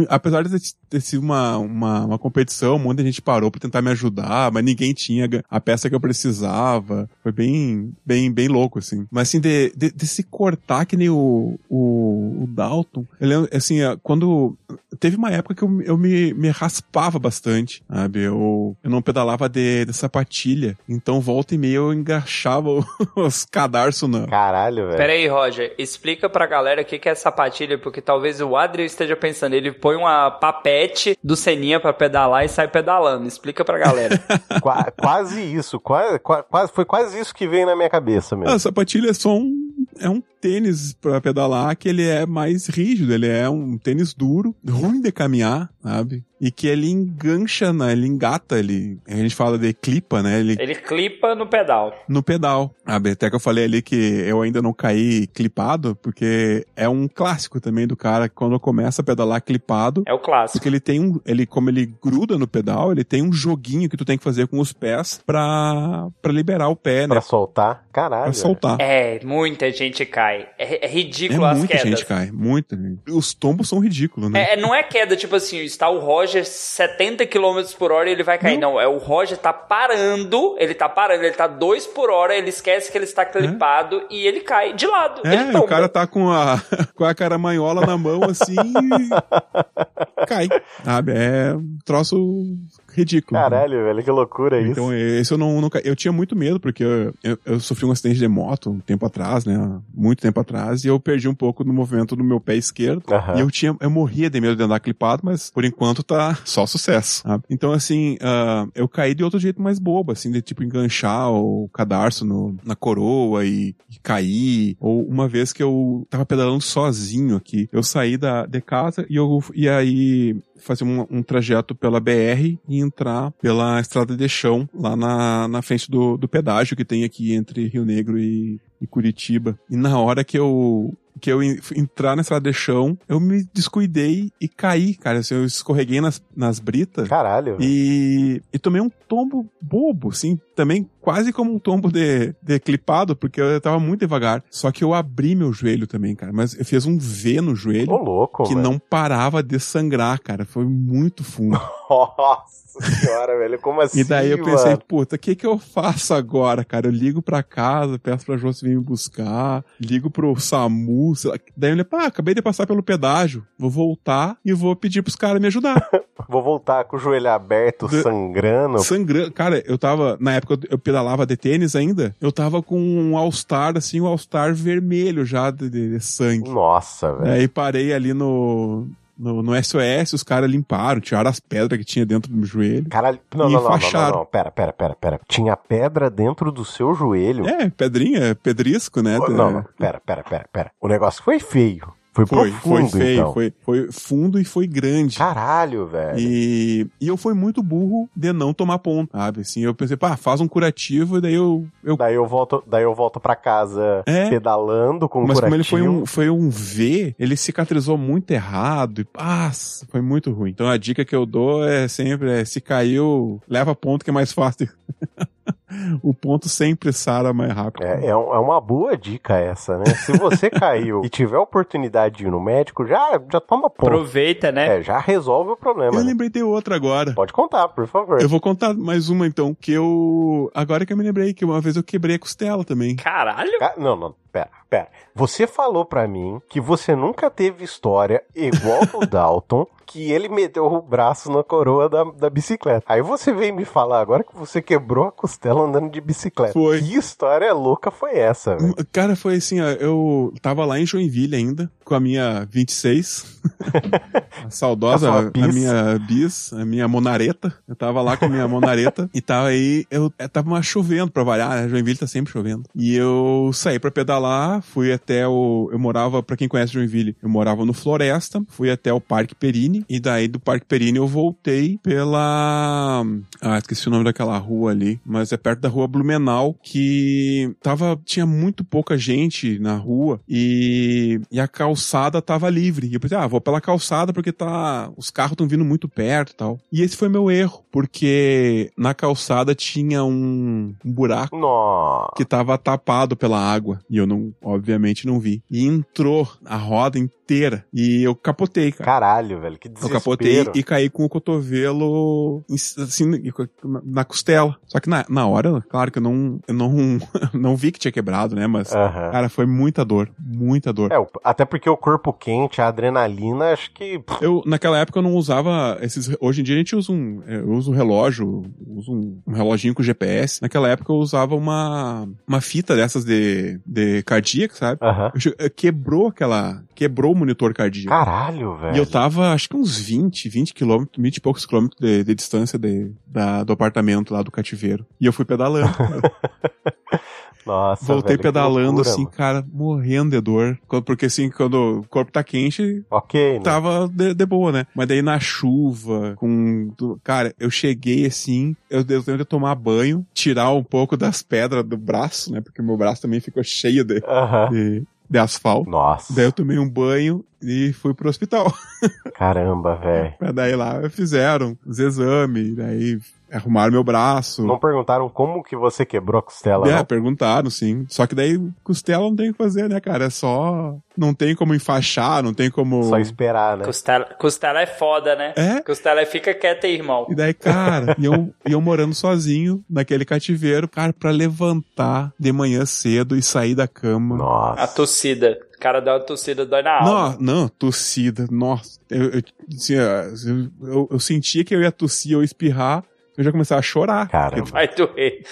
apesar de ter, sido uma, uma, uma competição, muita gente parou pra tentar me ajudar, mas ninguém tinha a peça que eu precisava. Foi bem, bem, bem louco, assim. Mas assim, de, de, de se cortar que nem o, o, o Dalton, eu lembro, assim, quando teve uma época que eu, eu me, me raspava bastante, sabe? Eu, eu não pedalava de, de sapatilha, então volta e meia eu engaixava os cadarços na, Caralho, velho. Pera aí, Roger, explica pra galera o que que é sapatilha, porque talvez o Adriel esteja pensando, ele põe uma papete do Seninha pra pedalar e sai pedalando. Explica pra galera. Qua- quase isso. Quase, qua- quase, foi quase isso que veio na minha cabeça mesmo. A sapatilha é só um, é um tênis pra pedalar que ele é mais rígido, ele é um tênis duro, ruim de caminhar, sabe? E que ele engancha, né? ele engata, ele, a gente fala de clipa, né? Ele Ele clipa no pedal. no pedal. Sabe? Até que eu falei ali que eu ainda não caí clipado, porque é um clássico também do cara que quando começa a pedalar clipado, É o clássico. porque ele tem um, ele como ele gruda no pedal, ele tem um joguinho que tu tem que fazer com os pés pra, pra liberar o pé, né? Pra soltar. Caralho. Pra soltar. É, muita gente cai. É, é É ridículo as muita quedas. gente cai, muita. Os tombos são ridículos, né? É, não é queda, tipo assim, está o Roger 70 km por hora e ele vai cair. Não, é o Roger tá parando, ele tá parando, ele tá 2 por hora, ele esquece que ele está clipado e ele cai de lado. É, o cara tá com a, com a caramanhola na mão assim e cai. Sabe? É um troço ridículo. Caralho, velho, que loucura isso. Então, esse eu não, nunca. Eu tinha muito medo, porque eu, eu, eu sofri um acidente de moto um tempo atrás, né? Muito tempo atrás, e eu perdi um pouco do movimento do meu pé esquerdo. E eu tinha, eu morria de medo de andar clipado, mas por enquanto tá só sucesso. sabe? Então, assim, ah, eu caí de outro jeito mais bobo, assim, de tipo enganchar o cadarço no, na coroa e, e cair. Ou uma vez que eu tava pedalando sozinho aqui, eu saí da, de casa e eu, e aí fazer um, um trajeto pela BR e entrar pela estrada de chão lá na, na frente do, do pedágio que tem aqui entre Rio Negro e, e Curitiba. E na hora que eu que eu en- entrar na estrada de chão, eu me descuidei e caí, cara. Assim, eu escorreguei nas, nas britas. Caralho. E, e tomei um tombo bobo, assim, também quase como um tombo de, de clipado, porque eu tava muito devagar. Só que eu abri meu joelho também, cara. Mas eu fiz um V no joelho Ô, louco, que velho. não parava de sangrar, cara. Foi muito fundo. Nossa senhora, velho. Como assim? E daí eu pensei, mano? puta, o que que eu faço agora, cara? Eu ligo pra casa, peço pra Josi vir me buscar, ligo pro SAMU, sei lá. Daí eu falei, pá, acabei de passar pelo pedágio, vou voltar e vou pedir pros caras me ajudar. Vou voltar com o joelho aberto, De- sangrando. Sangrando. Cara, eu tava, na época eu pedalava de tênis ainda, eu tava com um All-Star, assim, um All-Star vermelho já de, de- de sangue. Nossa, velho. Aí parei ali no, no, no SOS, os caras limparam, tiraram as pedras que tinha dentro do joelho. Caralho. Não, E não, não, não, não. Pera, pera, pera, pera. Tinha pedra dentro do seu joelho. É, pedrinha, pedrisco, né? Não, não. Pera, pera, pera, pera. O negócio foi feio. Foi, Foi, profundo, foi feio, então. foi, foi fundo e foi grande. Caralho, velho. E, e eu fui muito burro de não tomar ponto, sabe? Assim, eu pensei, pá, faz um curativo e daí eu. eu Daí eu volto, daí eu volto pra casa É. pedalando com mas como ele curativo. foi um, foi um V, ele cicatrizou muito errado e pá, foi muito ruim. Então a dica que eu dou é sempre, é, se caiu, leva ponto que é mais fácil. o ponto sempre sara mais rápido. É, é, é uma boa dica essa, né? Se você caiu e tiver oportunidade de ir no médico, já, já toma ponto. Aproveita, né? É, já resolve o problema. Eu né? lembrei de outra agora. Pode contar, por favor. Eu vou contar mais uma então, que eu. Agora que eu me lembrei que uma vez eu quebrei a costela também. Caralho. Ca- Não, não, pera, pera. Você falou pra mim que você nunca teve história igual do Dalton, que ele meteu o braço na coroa da, da bicicleta. Aí você veio me falar agora que você quebrou a costela andando de bicicleta. Foi. Que história louca foi essa, velho? Cara, foi assim, ó, eu tava lá em Joinville ainda, com a minha 26, a saudosa, A a, bis. minha bis, a minha monareta. Eu tava lá com a minha monareta e tava aí, eu, eu tava mais chovendo pra variar, né? Joinville tá sempre chovendo. E eu saí pra pedalar lá, fui até o. Eu morava, pra quem conhece Joinville, eu morava no Floresta, fui até o Parque Perini, e daí do Parque Perini eu voltei pela. Ah, esqueci o nome daquela rua ali, mas é perto da rua Blumenau, que tava. Tinha muito pouca gente na rua e, e a calçada tava livre. E eu pensei, ah, vou pela calçada porque tá. Os carros estão vindo muito perto e tal. E esse foi meu erro, porque na calçada tinha um, um buraco Nossa. que tava tapado pela água. E eu não, obviamente, não vi. E entrou a roda inteira. E eu capotei, cara. Caralho, velho, que Eu desespero. capotei e caí com o cotovelo assim na- costela. Só que na, na hora, claro que eu não, eu não, não vi que tinha quebrado, né? Mas, Aham. cara, foi muita dor. Muita dor. É, até porque o corpo quente, a adrenalina, acho que. Eu, naquela época, eu não usava esses. Hoje em dia a gente usa um. é, Eu uso um relógio, uso um, um reloginho com GPS. Naquela época eu usava uma, uma fita dessas de, de cardíaco, sabe? Eh, Quebrou aquela. Quebrou o monitor cardíaco. Caralho, velho. E eu tava, acho que uns 20, 20 quilômetros, 20 e poucos quilômetros de, de distância de, da, do apartamento lá do cativeiro. E eu fui pedalando. Nossa, Voltei velho, que pedalando loucura, assim, mano. cara, morrendo de dor. Porque assim, quando o corpo tá quente, Ok, né? tava de, de boa, né? Mas daí na chuva, com. Cara, eu cheguei assim, eu dei tempo de tomar banho, tirar um pouco das pedras do braço, né? Porque meu braço também ficou cheio de, Aham. de, de asfalto. Nossa. Daí eu tomei um banho e fui pro hospital. Caramba, velho. Daí lá fizeram os exames, daí arrumaram meu braço. Não perguntaram como que você quebrou a costela, É, não? perguntaram, sim. Só que daí costela não tem o que fazer, né, cara? É só. Não tem como enfaixar, não tem como. Só esperar, né? Costela, costela é foda, né? É? Costela é fica quieta aí, irmão. E daí, cara, e eu, e eu morando sozinho naquele cativeiro, cara, pra levantar de manhã cedo e sair da cama. A Nossa. tossida. O cara dá uma tossida, dói na alma. Não, não, tossida, nossa. Eu, eu, assim, ó, eu, eu sentia que eu ia tossir ou espirrar, eu já começava a chorar. Caramba. Vai doer.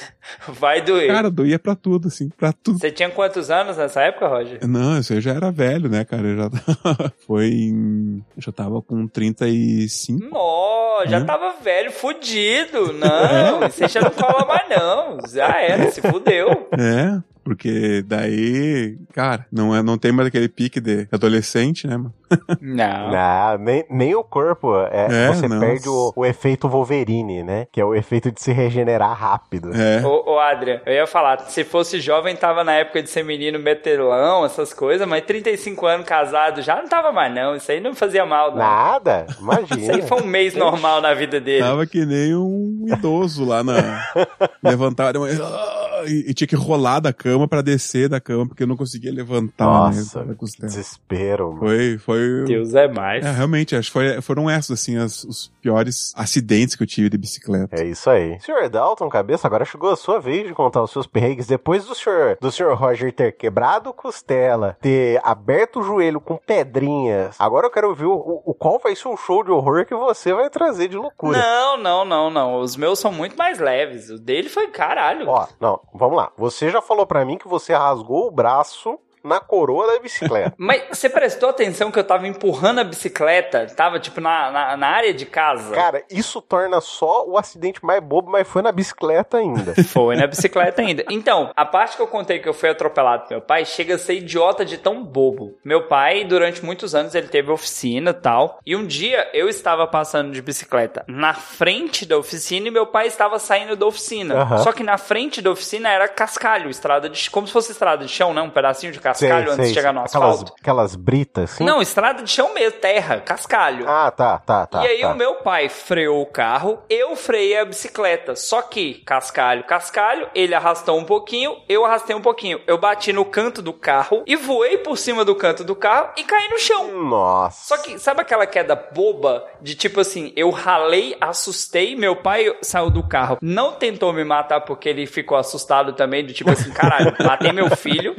Vai doer. Cara, doía pra tudo, assim, pra tudo. Você tinha quantos anos nessa época, Roger? Não, isso eu já era velho, né, cara? Eu já foi em. Eu já tava com 35. Nó, já Hum? tava velho, fudido. Não, isso aí já não fala mais não. Já era, se fudeu. É, porque daí, cara, não, é, não tem mais aquele pique de adolescente, né, mano? Não. Não, nem, nem o corpo. É, É, você não. perde o, o efeito Wolverine, né? Que é o efeito de se regenerar rápido. É. Ô, ô Adrian, eu ia falar, se fosse jovem, tava na época de ser menino metelão, essas coisas, mas 35 anos casado já não tava mais não. Isso aí não fazia mal, não. Nada, Isso imagina. aí foi um mês normal na vida dele. Tava que nem um idoso lá na. levantar de manhã, ah, e, e tinha que rolar da cama pra descer da cama, porque eu não conseguia levantar, Nossa, né? que desespero, mano. Foi, foi. Deus é mais. É, realmente, acho que foi- foram essas, assim, as- os piores acidentes que eu tive de bicicleta. É isso aí. Senhor Dalton, cabeça, agora chegou a sua vez de contar os seus perrengues depois do senhor, do senhor Roger ter quebrado costela, ter aberto o joelho com pedrinhas. Agora eu quero ver o, o- o qual vai ser o show de horror que você vai trazer de loucura. Não, não, não, não. Os meus são muito mais leves. O dele foi caralho. Ó, não, vamos lá. Você já falou pra mim que você rasgou o braço na coroa da bicicleta. Mas você prestou atenção que eu tava empurrando a bicicleta? Tava, tipo, na, na, na área de casa? Cara, isso torna só o acidente mais bobo, mas foi na bicicleta ainda. Foi na bicicleta ainda. Então, a parte que eu contei que eu fui atropelado pelo meu pai chega a ser idiota de tão bobo. Meu pai, durante muitos anos, ele teve oficina e tal. E um dia eu estava passando de bicicleta na frente da oficina e meu pai estava saindo da oficina. Aham. Só que na frente da oficina era cascalho, estrada de. como se fosse estrada de chão, né? Um pedacinho de cascalho antes de chegar no aquelas, asfalto. aquelas britas, assim? Não, estrada de chão mesmo, terra, cascalho. Ah, tá, tá, tá. e aí tá. o meu pai freou o carro, eu freiei a bicicleta. Só que cascalho, cascalho, ele arrastou um pouquinho, eu arrastei um pouquinho. Eu bati no canto do carro e voei por cima do canto do carro e caí no chão. Nossa. Só que, sabe aquela queda boba de tipo assim, eu ralei, assustei, meu pai saiu do carro, não tentou me matar porque ele ficou assustado também, do tipo assim, caralho, matei meu filho.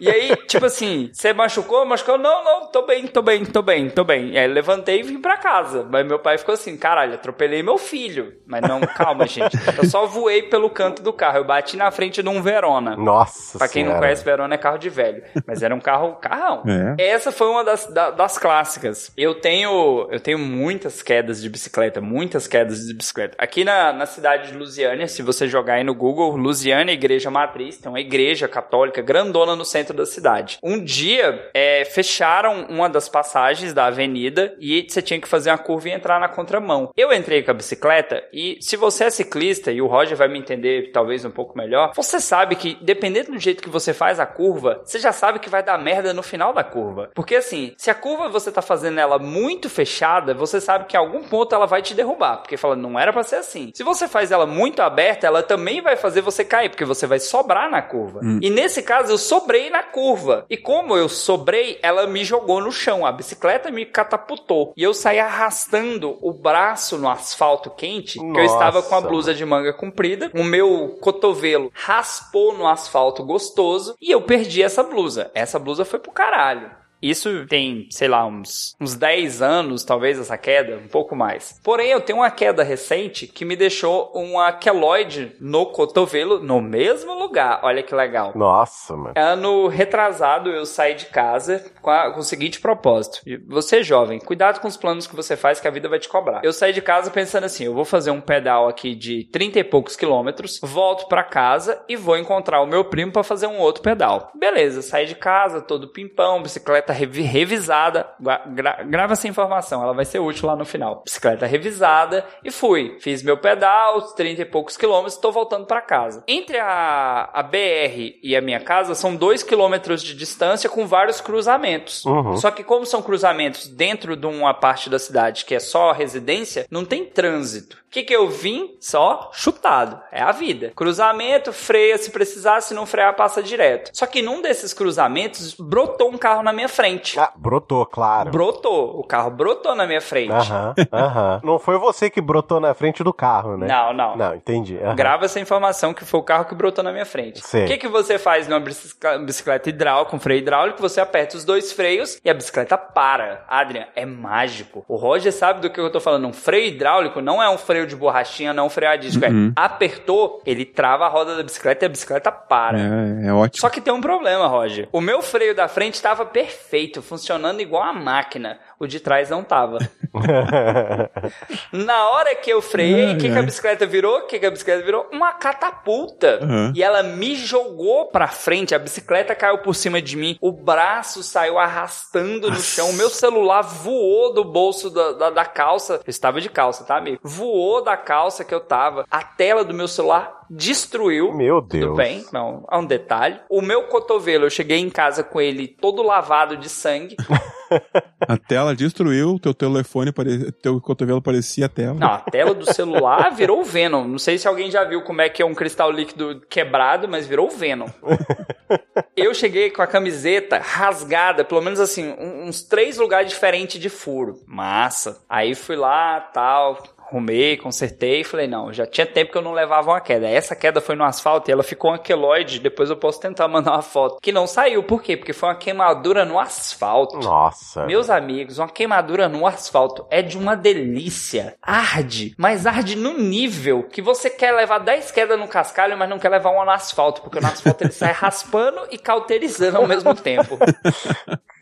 E aí, tipo assim, você machucou? Machucou? Não, não, tô bem, tô bem, tô bem, tô bem. E aí levantei e vim pra casa. Mas meu pai ficou assim, caralho, atropelei meu filho. Mas não, calma, gente. Eu só voei pelo canto do carro. Eu bati na frente de um Verona. Nossa Pra quem não senhora. conhece, Verona é carro de velho. Mas era um carro, carrão. É. Essa foi uma das, da- das clássicas. Eu tenho, eu tenho muitas quedas de bicicleta, muitas quedas de bicicleta. Aqui na, na cidade de Lusiânia, se você jogar aí no Google, Lusiânia Igreja Matriz, tem uma igreja católica grandona no centro da cidade. Um dia, é, fecharam uma das passagens da avenida e você tinha que fazer uma curva e entrar na contramão. Eu entrei com a bicicleta e se você é ciclista, e o Roger vai me entender talvez um pouco melhor, você sabe que dependendo do jeito que você faz a curva, você já sabe que vai dar merda no final da curva. Porque assim, se a curva você tá fazendo ela muito fechada, você sabe que em algum ponto ela vai te derrubar, porque fala, não era para ser assim. Se você faz ela muito aberta, ela também vai fazer você cair, porque você vai sobrar na curva. Hum. E nesse caso, eu sobrei na curva. E como eu sobrei, ela me jogou no chão. A bicicleta me catapultou. E eu saí arrastando o braço no asfalto quente, Nossa. que eu estava com a blusa de manga comprida. O meu cotovelo raspou no asfalto gostoso e eu perdi essa blusa. Essa blusa foi pro caralho. Isso tem, sei lá, uns, uns 10 anos, talvez, essa queda, um pouco mais. Porém, eu tenho uma queda recente que me deixou uma queloide no cotovelo, no mesmo lugar. Olha que legal. Nossa, mano. Ano retrasado, eu saí de casa com, a, com o seguinte propósito. Você, jovem, cuidado com os planos que você faz, que a vida vai te cobrar. Eu saí de casa pensando assim, eu vou fazer um pedal aqui de 30 e poucos quilômetros, volto para casa e vou encontrar o meu primo para fazer um outro pedal. Beleza, saí de casa, todo pimpão, bicicleta bicicleta revisada. Gra grava essa informação, ela vai ser útil lá no final. Bicicleta revisada e fui. Fiz meu pedal, 30 e poucos quilômetros, estou voltando para casa. Entre a, a BR e a minha casa são 2 quilômetros de distância com vários cruzamentos. Uhum. Só que como são cruzamentos dentro de uma parte da cidade que é só residência, não tem trânsito. O que, que eu vim? Só chutado. É a vida. Cruzamento, freia se precisar, se não frear, passa direto. Só que num desses cruzamentos brotou um carro na minha frente. Ah, brotou, claro. Brotou. O carro brotou na minha frente. Aham, aham. Não foi você que brotou na frente do carro, né? Não, não. Não, entendi. Uhum. Grava essa informação que foi o carro que brotou na minha frente. O que, que você faz numa bicicleta hidráulica, com freio hidráulico? Você aperta os dois freios e a bicicleta para. Adrian, é mágico. O Roger sabe do que eu tô falando. Um freio hidráulico não é um freio de borrachinha, não freio a disco. É, uhum. É, apertou, ele trava a roda da bicicleta e a bicicleta para. É, é ótimo. Só que tem um problema, Roger. O meu freio da frente estava perfeito, funcionando igual a máquina. O de trás não tava. Na hora que eu freiei, o que, que a bicicleta virou? O que, que a bicicleta virou? Uma catapulta. Uhum. E ela me jogou pra frente. A bicicleta caiu por cima de mim. O braço saiu arrastando no chão. O meu celular voou do bolso da, da, da calça. Eu estava de calça, tá, amigo? Voou da calça que eu tava. A tela do meu celular destruiu. Meu Deus. Tudo bem, não, é um detalhe. O meu cotovelo, eu cheguei em casa com ele todo lavado de sangue. a tela destruiu, teu telefone, pare... teu cotovelo parecia a tela. Não, a tela do celular virou Venom. Não sei se alguém já viu como é que é um cristal líquido quebrado, mas virou Venom. Eu cheguei com a camiseta rasgada, pelo menos assim, uns três lugares diferentes de furo. Massa. Aí fui lá, tal, arrumei, consertei e falei, não, já tinha tempo que eu não levava uma queda. Essa queda foi no asfalto e ela ficou anquiloide, depois eu posso tentar mandar uma foto. Que não saiu, por quê? Porque foi uma queimadura no asfalto. Nossa. Meus amigos, uma queimadura no asfalto é de uma delícia. Arde, mas arde no nível que você quer levar 10 quedas no cascalho, mas não quer levar uma no asfalto, porque no asfalto ele sai raspando e cauterizando ao mesmo tempo.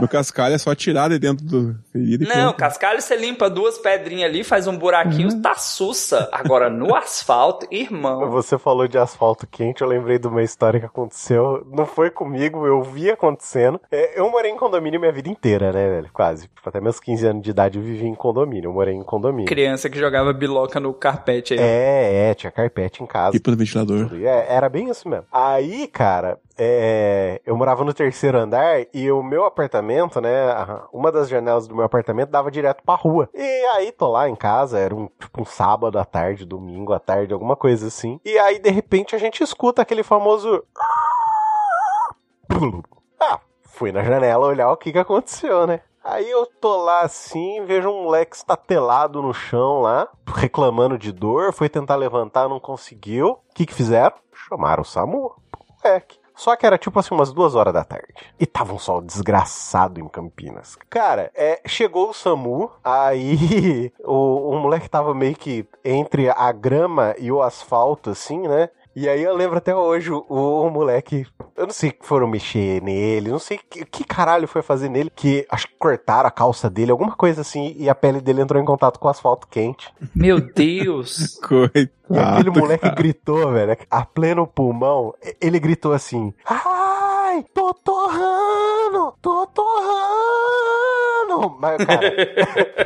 No cascalho é só tirar de dentro do ferido. Não, cascalho você limpa duas pedrinhas ali, faz um buraquinho, uhum. tá sussa. Agora, no asfalto, irmão. Você falou de asfalto quente, eu lembrei de uma história que aconteceu. Não foi comigo, eu vi acontecendo. É, eu morei em condomínio minha vida inteira, né, velho? Quase. Tipo, até meus 15 anos de idade eu vivi em condomínio. Eu morei em condomínio. Criança que jogava biloca no carpete aí. É, é, tinha carpete em casa. Tipo do ventilador. É, era bem isso mesmo. Aí, cara, é, eu morava no terceiro andar e o meu apartamento, né? Uma das janelas do meu apartamento dava direto pra rua. E aí tô lá em casa, era um, tipo, um sábado à tarde, domingo à tarde, alguma coisa assim. E aí de repente a gente escuta aquele famoso. Ah, fui na janela olhar o que que aconteceu, né? Aí eu tô lá assim, vejo um moleque estatelado no chão lá, reclamando de dor, foi tentar levantar, não conseguiu. O que que fizeram? Chamaram o SAMU. Moleque. Só que era tipo assim, umas duas horas da tarde. E tava um sol desgraçado em Campinas. Cara, é, chegou o SAMU, aí o, o moleque tava meio que entre a grama e o asfalto, assim, né? E aí eu lembro até hoje o, o moleque. Eu não sei que foram mexer nele, não sei que, que caralho foi fazer nele, que acho que cortaram a calça dele, alguma coisa assim, e a pele dele entrou em contato com o asfalto quente. Meu Deus! Coitado. E aquele moleque gritou, velho, a pleno pulmão, ele gritou assim: mãe, tô torrando, tô torrando. Mas, cara,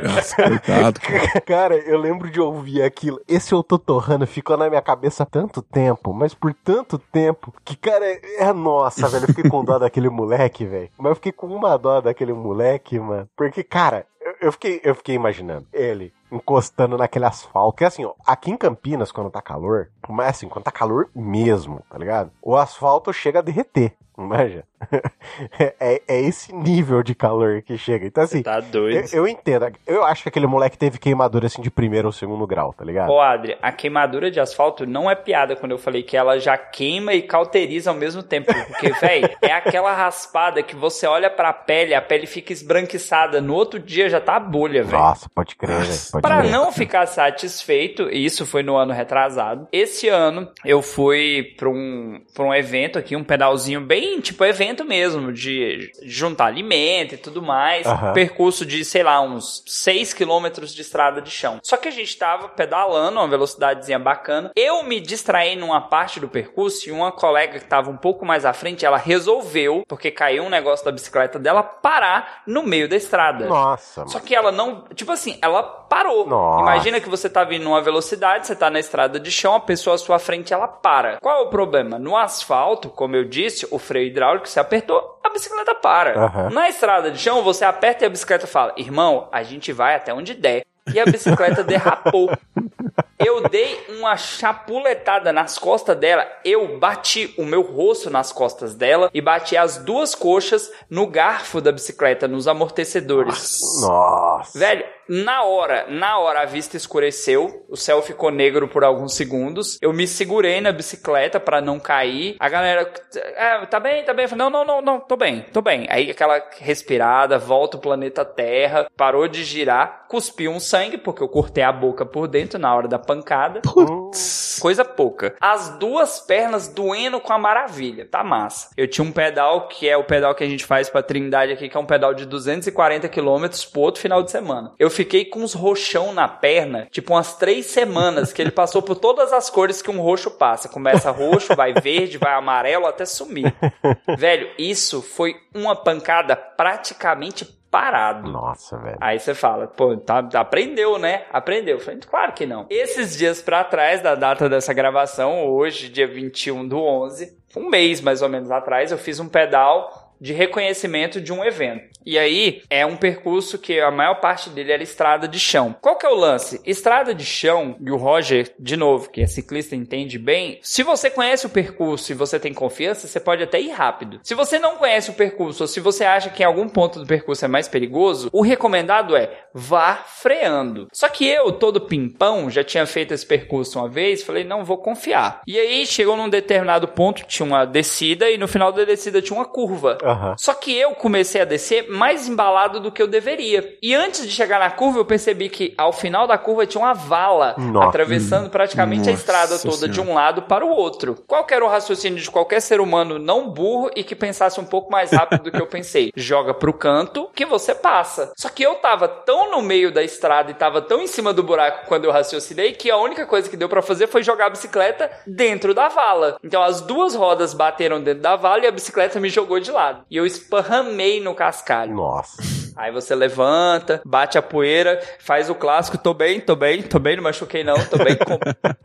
Nossa, coitado. cara, eu lembro de ouvir aquilo. Esse eu tô torrando ficou na minha cabeça há tanto tempo, mas por tanto tempo, que, cara, é nossa, velho. Eu fiquei com dó daquele moleque, velho. Mas eu fiquei com uma dó daquele moleque, mano. Porque, cara, eu, fiquei, eu fiquei imaginando ele encostando naquele asfalto. Porque assim, ó, aqui em Campinas, quando tá calor, mas assim, quando tá calor mesmo, tá ligado? O asfalto chega a derreter. Manja? é, é esse nível de calor que chega. Então, assim, Tá doido. eu, eu entendo. Eu acho que aquele moleque teve queimadura assim de primeiro ou segundo grau, tá ligado? Ô, Adri, a queimadura de asfalto não é piada quando eu falei que ela já queima e cauteriza ao mesmo tempo. Porque, véi, é aquela raspada que você olha pra pele, a pele fica esbranquiçada. No outro dia já tá a bolha, velho. Nossa, pode crer, velho. Pra crer. não ficar satisfeito, e isso foi no ano retrasado, esse ano eu fui pra um, pra um evento aqui, um pedalzinho bem tipo evento mesmo, de juntar alimento e tudo mais. Aham. Percurso de, sei lá, uns 6 quilômetros de estrada de chão. Só que a gente tava pedalando, uma velocidadezinha bacana. Eu me distraí numa parte do percurso e uma colega que tava um pouco mais à frente, ela resolveu, porque caiu um negócio da bicicleta dela, parar no meio da estrada. Nossa, Só mano. que ela não. Tipo assim, ela parou. Nossa. Imagina que você tá vindo numa velocidade, você tá na estrada de chão, a pessoa à sua frente ela para. Qual é o problema? No asfalto, como eu disse, o freio hidráulico se apertou, a bicicleta para. Aham. Na estrada de chão, você aperta e a bicicleta fala: irmão, a gente vai até onde der. E a bicicleta derrapou. Eu dei uma chapuletada nas costas dela. Eu bati o meu rosto nas costas dela e bati as duas coxas no garfo da bicicleta, nos amortecedores. Nossa. Velho, na hora, na hora a vista escureceu, o céu ficou negro por alguns segundos. Eu me segurei na bicicleta pra não cair. A galera, "Ah, tá bem, tá bem. Eu falei, não, não, não, não, tô bem, tô bem. Aí aquela respirada, volta o planeta Terra, parou de girar, cuspiu um sangue, porque eu cortei a boca por dentro na hora da pancada. Putz. Coisa pouca. As duas pernas doendo com a maravilha. Tá massa. Eu tinha um pedal que é o pedal que a gente faz pra Trindade aqui, que é um pedal de 240 quilômetros pro outro final de semana. Eu fiquei com uns roxão na perna, tipo umas três semanas, que ele passou por todas as cores que um roxo passa. Começa roxo, vai verde, vai amarelo, até sumir. Velho, isso foi uma pancada praticamente parado. Nossa, velho. Aí você fala, pô, tá, aprendeu, né? Aprendeu. Eu falei, claro que não. Esses dias pra trás da data dessa gravação, hoje, dia 21 do 11, um mês mais ou menos atrás, eu fiz um pedal de reconhecimento de um evento. E aí é um percurso que a maior parte dele era estrada de chão. Qual que é o lance? Estrada de chão, e o Roger, de novo, que é ciclista entende bem, se você conhece o percurso e você tem confiança, você pode até ir rápido. Se você não conhece o percurso ou se você acha que em algum ponto do percurso é mais perigoso, o recomendado é vá freando. Só que eu, todo pimpão, já tinha feito esse percurso uma vez, falei, não, vou confiar. E aí chegou num determinado ponto, tinha uma descida e no final da descida tinha uma curva. Aham. Só que eu comecei a descer mais embalado do que eu deveria. E antes de chegar na curva, eu percebi que ao final da curva tinha uma vala Nossa. atravessando praticamente a Nossa estrada toda de um lado para o outro. Qual era o raciocínio de qualquer ser humano não burro e que pensasse um pouco mais rápido do que eu pensei? Joga pro canto que você passa. Só que eu tava tão no meio da estrada e tava tão em cima do buraco quando eu raciocinei que a única coisa que deu pra fazer foi jogar a bicicleta dentro da vala. Então as duas rodas bateram dentro da vala e a bicicleta me jogou de lado. E eu esparramei no cascalho. Nossa. Aí você levanta, bate a poeira, faz o clássico, tô bem, tô bem, tô bem, não machuquei não, tô bem.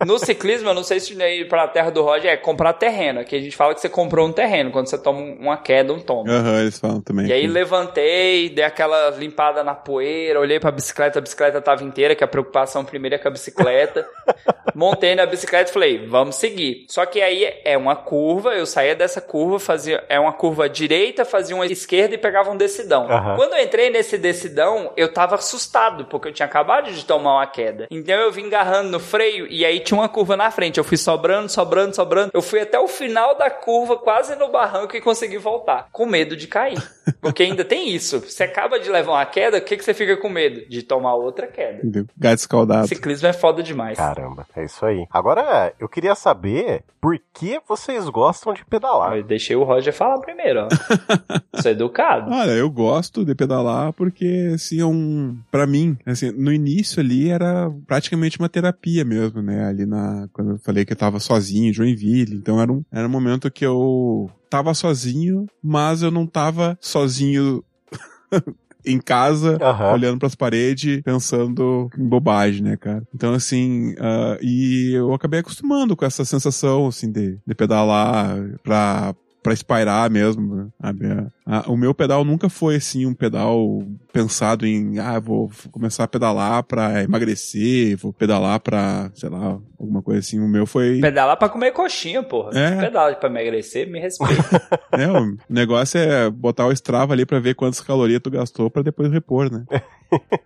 No ciclismo, eu não sei se ir pra terra do Roger é comprar terreno. Aqui a gente fala que você comprou um terreno, quando você toma um- uma queda, um tombo. Aham, eles falam também. E aí levantei, dei aquela limpada na poeira, olhei pra bicicleta, a bicicleta tava inteira, que a preocupação primeiro é com a bicicleta. Montei na bicicleta e falei, vamos seguir. Só que aí é uma curva, eu saía dessa curva, fazia é uma curva direita, fazia uma esquerda e pegava um decidão. Aham. Quando eu entrei nesse decidão, eu tava assustado, porque eu tinha acabado de tomar uma queda. Então eu vim agarrando no freio e aí tinha uma curva na frente. Eu fui sobrando, sobrando, sobrando. Eu fui até o final da curva, quase no barranco e consegui voltar, com medo de cair. Porque ainda tem isso. Você acaba de levar uma queda, o que, que você fica com medo? De tomar outra queda. Gato escaldado. Ciclismo é foda demais. Caramba, é isso aí. Agora, eu queria saber por que vocês gostam de pedalar. Eu deixei o Roger falar primeiro, ó. Sou educado. Olha, eu gosto de pedalar pedalar porque, assim, é um... Pra mim, assim, no início ali era praticamente uma terapia mesmo, né? Ali na... Quando eu falei que eu tava sozinho em Joinville. Então era um, era um momento que eu tava sozinho, mas eu não tava sozinho em casa, Aham. olhando pras paredes, pensando em bobagem, né, cara? Então, assim, ah, e eu acabei acostumando com essa sensação, assim, de, de pedalar pra, pra espairar mesmo, né, sabe? Ah, o meu pedal nunca foi, assim, um pedal pensado em, ah, vou começar a pedalar pra emagrecer, vou pedalar pra, sei lá, alguma coisa assim. O meu foi... Pedalar pra comer coxinha, porra. É. Pedala pra emagrecer, me respeita. É, o negócio é botar o Strava ali pra ver quantas calorias tu gastou pra depois repor, né?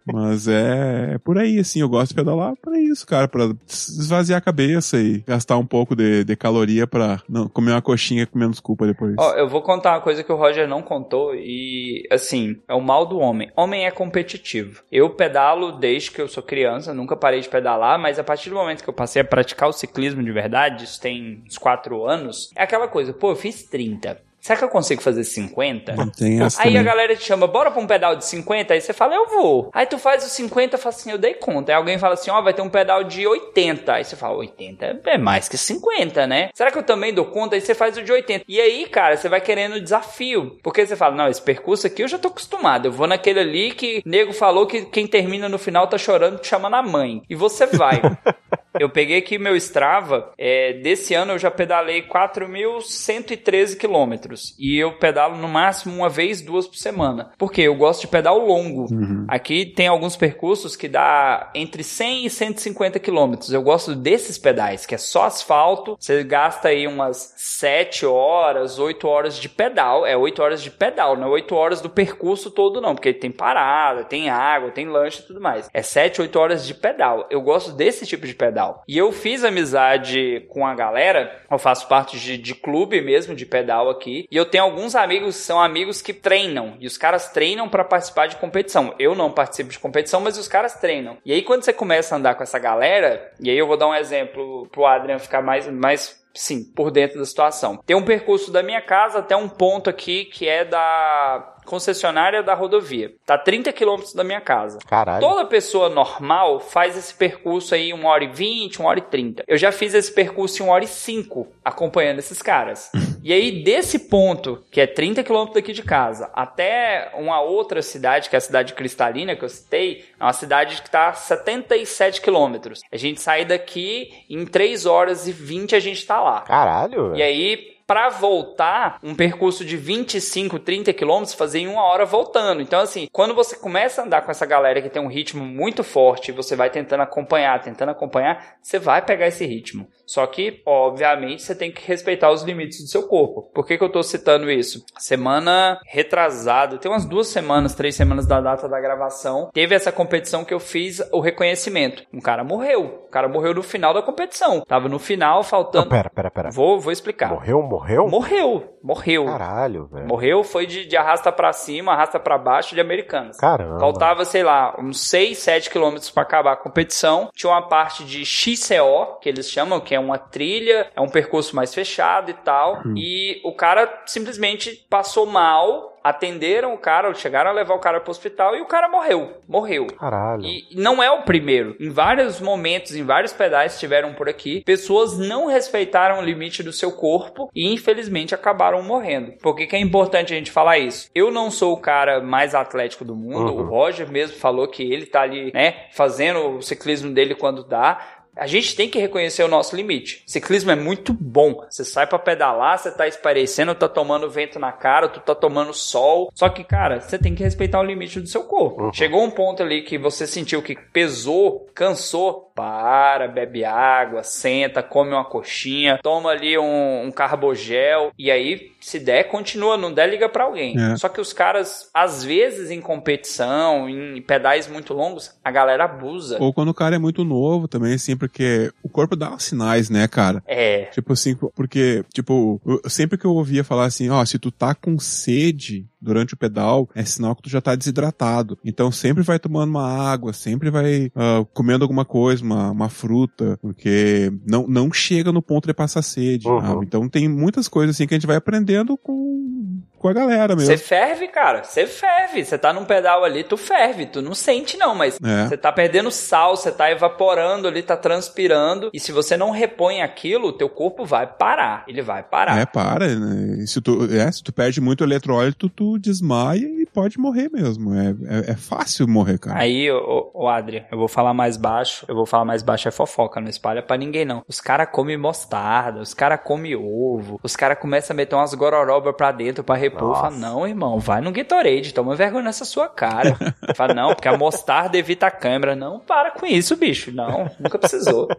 Mas é, é por aí, assim, eu gosto de pedalar pra isso, cara, pra esvaziar a cabeça e gastar um pouco de, de caloria pra não, comer uma coxinha com menos culpa depois. Ó, eu vou contar uma coisa que o Roger não contou e, assim, é o mal do homem. Homem é competitivo. Eu pedalo desde que eu sou criança, nunca parei de pedalar, mas a partir do momento que eu passei a praticar o ciclismo de verdade, isso tem uns 4 anos, é aquela coisa, pô, eu fiz 30. Será que eu consigo fazer 50? Não tem essa Aí a também. galera te chama, bora pra um pedal de 50? Aí você fala, eu vou. Aí tu faz os 50 e fala assim, eu dei conta. Aí alguém fala assim, ó, vai ter um pedal de 80. Aí você fala, 80 é mais que 50, né? Será que eu também dou conta? Aí você faz o de 80. E aí, cara, você vai querendo desafio. Porque você fala, não, esse percurso aqui eu já tô acostumado. Eu vou naquele ali que nego falou que quem termina no final tá chorando, te chamando a mãe. E você vai. Eu peguei aqui meu Strava, é, desse ano eu já pedalei 4.113 quilômetros. E eu pedalo no máximo uma vez, duas por semana. Porque eu gosto de pedal longo. Aqui tem alguns percursos que dá entre 100 e 150 quilômetros. Eu gosto desses pedais, que é só asfalto. Você gasta aí umas 7 horas, 8 horas de pedal. É 8 horas de pedal, não é 8 horas do percurso todo não. Porque tem parada, tem água, tem lanche e tudo mais. É 7, 8 horas de pedal. Eu gosto desse tipo de pedal. E eu fiz amizade com a galera. Eu faço parte de, de clube mesmo de pedal aqui. E eu tenho alguns amigos são amigos que treinam. E os caras treinam para participar de competição. Eu não participo de competição, mas os caras treinam. E aí quando você começa a andar com essa galera, e aí eu vou dar um exemplo pro Adrian ficar mais, mais sim, por dentro da situação. Tem um percurso da minha casa até um ponto aqui que é da concessionária da rodovia. Tá 30 quilômetros da minha casa. Caralho. Toda pessoa normal faz esse percurso aí em 1 hora e 20, 1 hora e 30. Eu já fiz esse percurso em 1 hora e 5, acompanhando esses caras. e aí, desse ponto, que é 30 quilômetros daqui de casa, até uma outra cidade, que é a cidade cristalina, que eu citei, é uma cidade que tá a 77 quilômetros. A gente sai daqui, em 3 horas e 20 a gente tá lá. Caralho. E aí, pra voltar, um percurso de 25, 30 quilômetros, fazer em uma hora voltando. Então, assim, quando você começa a andar com essa galera que tem um ritmo muito forte, você vai tentando acompanhar, tentando acompanhar, você vai pegar esse ritmo. Só que, obviamente, você tem que respeitar os limites do seu corpo. Por que, que eu tô citando isso? Semana retrasada, tem umas duas semanas, três semanas da data da gravação, teve essa competição que eu fiz o reconhecimento. Um cara morreu. O cara morreu no final da competição. Tava no final, Não, faltando. pera, pera, pera. Vou, vou explicar. Morreu, morreu? Morreu, morreu. Caralho, velho. Morreu foi de, de arrasta pra cima, arrasta pra baixo de americanas. Caramba. Faltava, sei lá, uns 6, 7 quilômetros pra acabar a competição. Tinha uma parte de XCO, que eles chamam, que é uma trilha, é um percurso mais fechado e tal. E o cara simplesmente passou mal. Atenderam o cara, chegaram a levar o cara pro hospital e o cara morreu. Morreu. Caralho. E não é o primeiro. Em vários momentos, em vários pedais tiveram por aqui, pessoas não respeitaram o limite do seu corpo e infelizmente acabaram morrendo. Por que, que é importante a gente falar isso? Eu não sou o cara mais atlético do mundo. Uhum. O Roger mesmo falou que ele tá ali, né, fazendo o ciclismo dele quando dá. A gente tem que reconhecer o nosso limite. Ciclismo é muito bom. Você sai pra pedalar, você tá esparecendo, tá tomando vento na cara, tu tá tomando sol. Só que, cara, você tem que respeitar o limite do seu corpo. Uhum. Chegou um ponto ali que você sentiu que pesou, cansou, para, bebe água, senta, come uma coxinha, toma ali um, um carbogel e aí, se der, continua, não der, liga pra alguém. É. Só que os caras, às vezes, em competição, em pedais muito longos, a galera abusa. Ou quando o cara é muito novo também, assim, porque o corpo dá sinais, né, cara? É, Tipo assim, porque, tipo, eu- sempre que eu ouvia falar assim, ó, se tu tá com sede durante o pedal, é sinal que tu já tá desidratado. Então sempre vai tomando uma água, sempre vai ah, comendo alguma coisa, uma, uma fruta, porque não, não chega no ponto de passar sede. Uhum. Então tem muitas coisas assim que a gente vai aprendendo com, com a galera mesmo. Você ferve, cara. Você ferve. Você tá num pedal ali, tu ferve. Tu não sente, não, mas É. você tá perdendo sal, você tá evaporando ali, tá transpirando. E se você não repõe aquilo, o teu corpo vai parar. Ele vai parar. É, para, né? Se tu, é, se tu perde muito eletrólito, tu desmaia e pode morrer mesmo. É, é, é fácil morrer, cara. Aí, ô, Adri, eu vou falar mais baixo. Eu vou falar mais baixo é fofoca, não espalha pra ninguém, não. Os caras comem mostarda, os caras comem ovo, os caras começam a meter umas gororoba pra dentro pra repor. Nossa. Fala, não, irmão, vai no Gatorade, toma vergonha nessa sua cara. Fala, não, porque a mostarda evita a câimbra. Não, para com isso, bicho. Não, nunca precisou.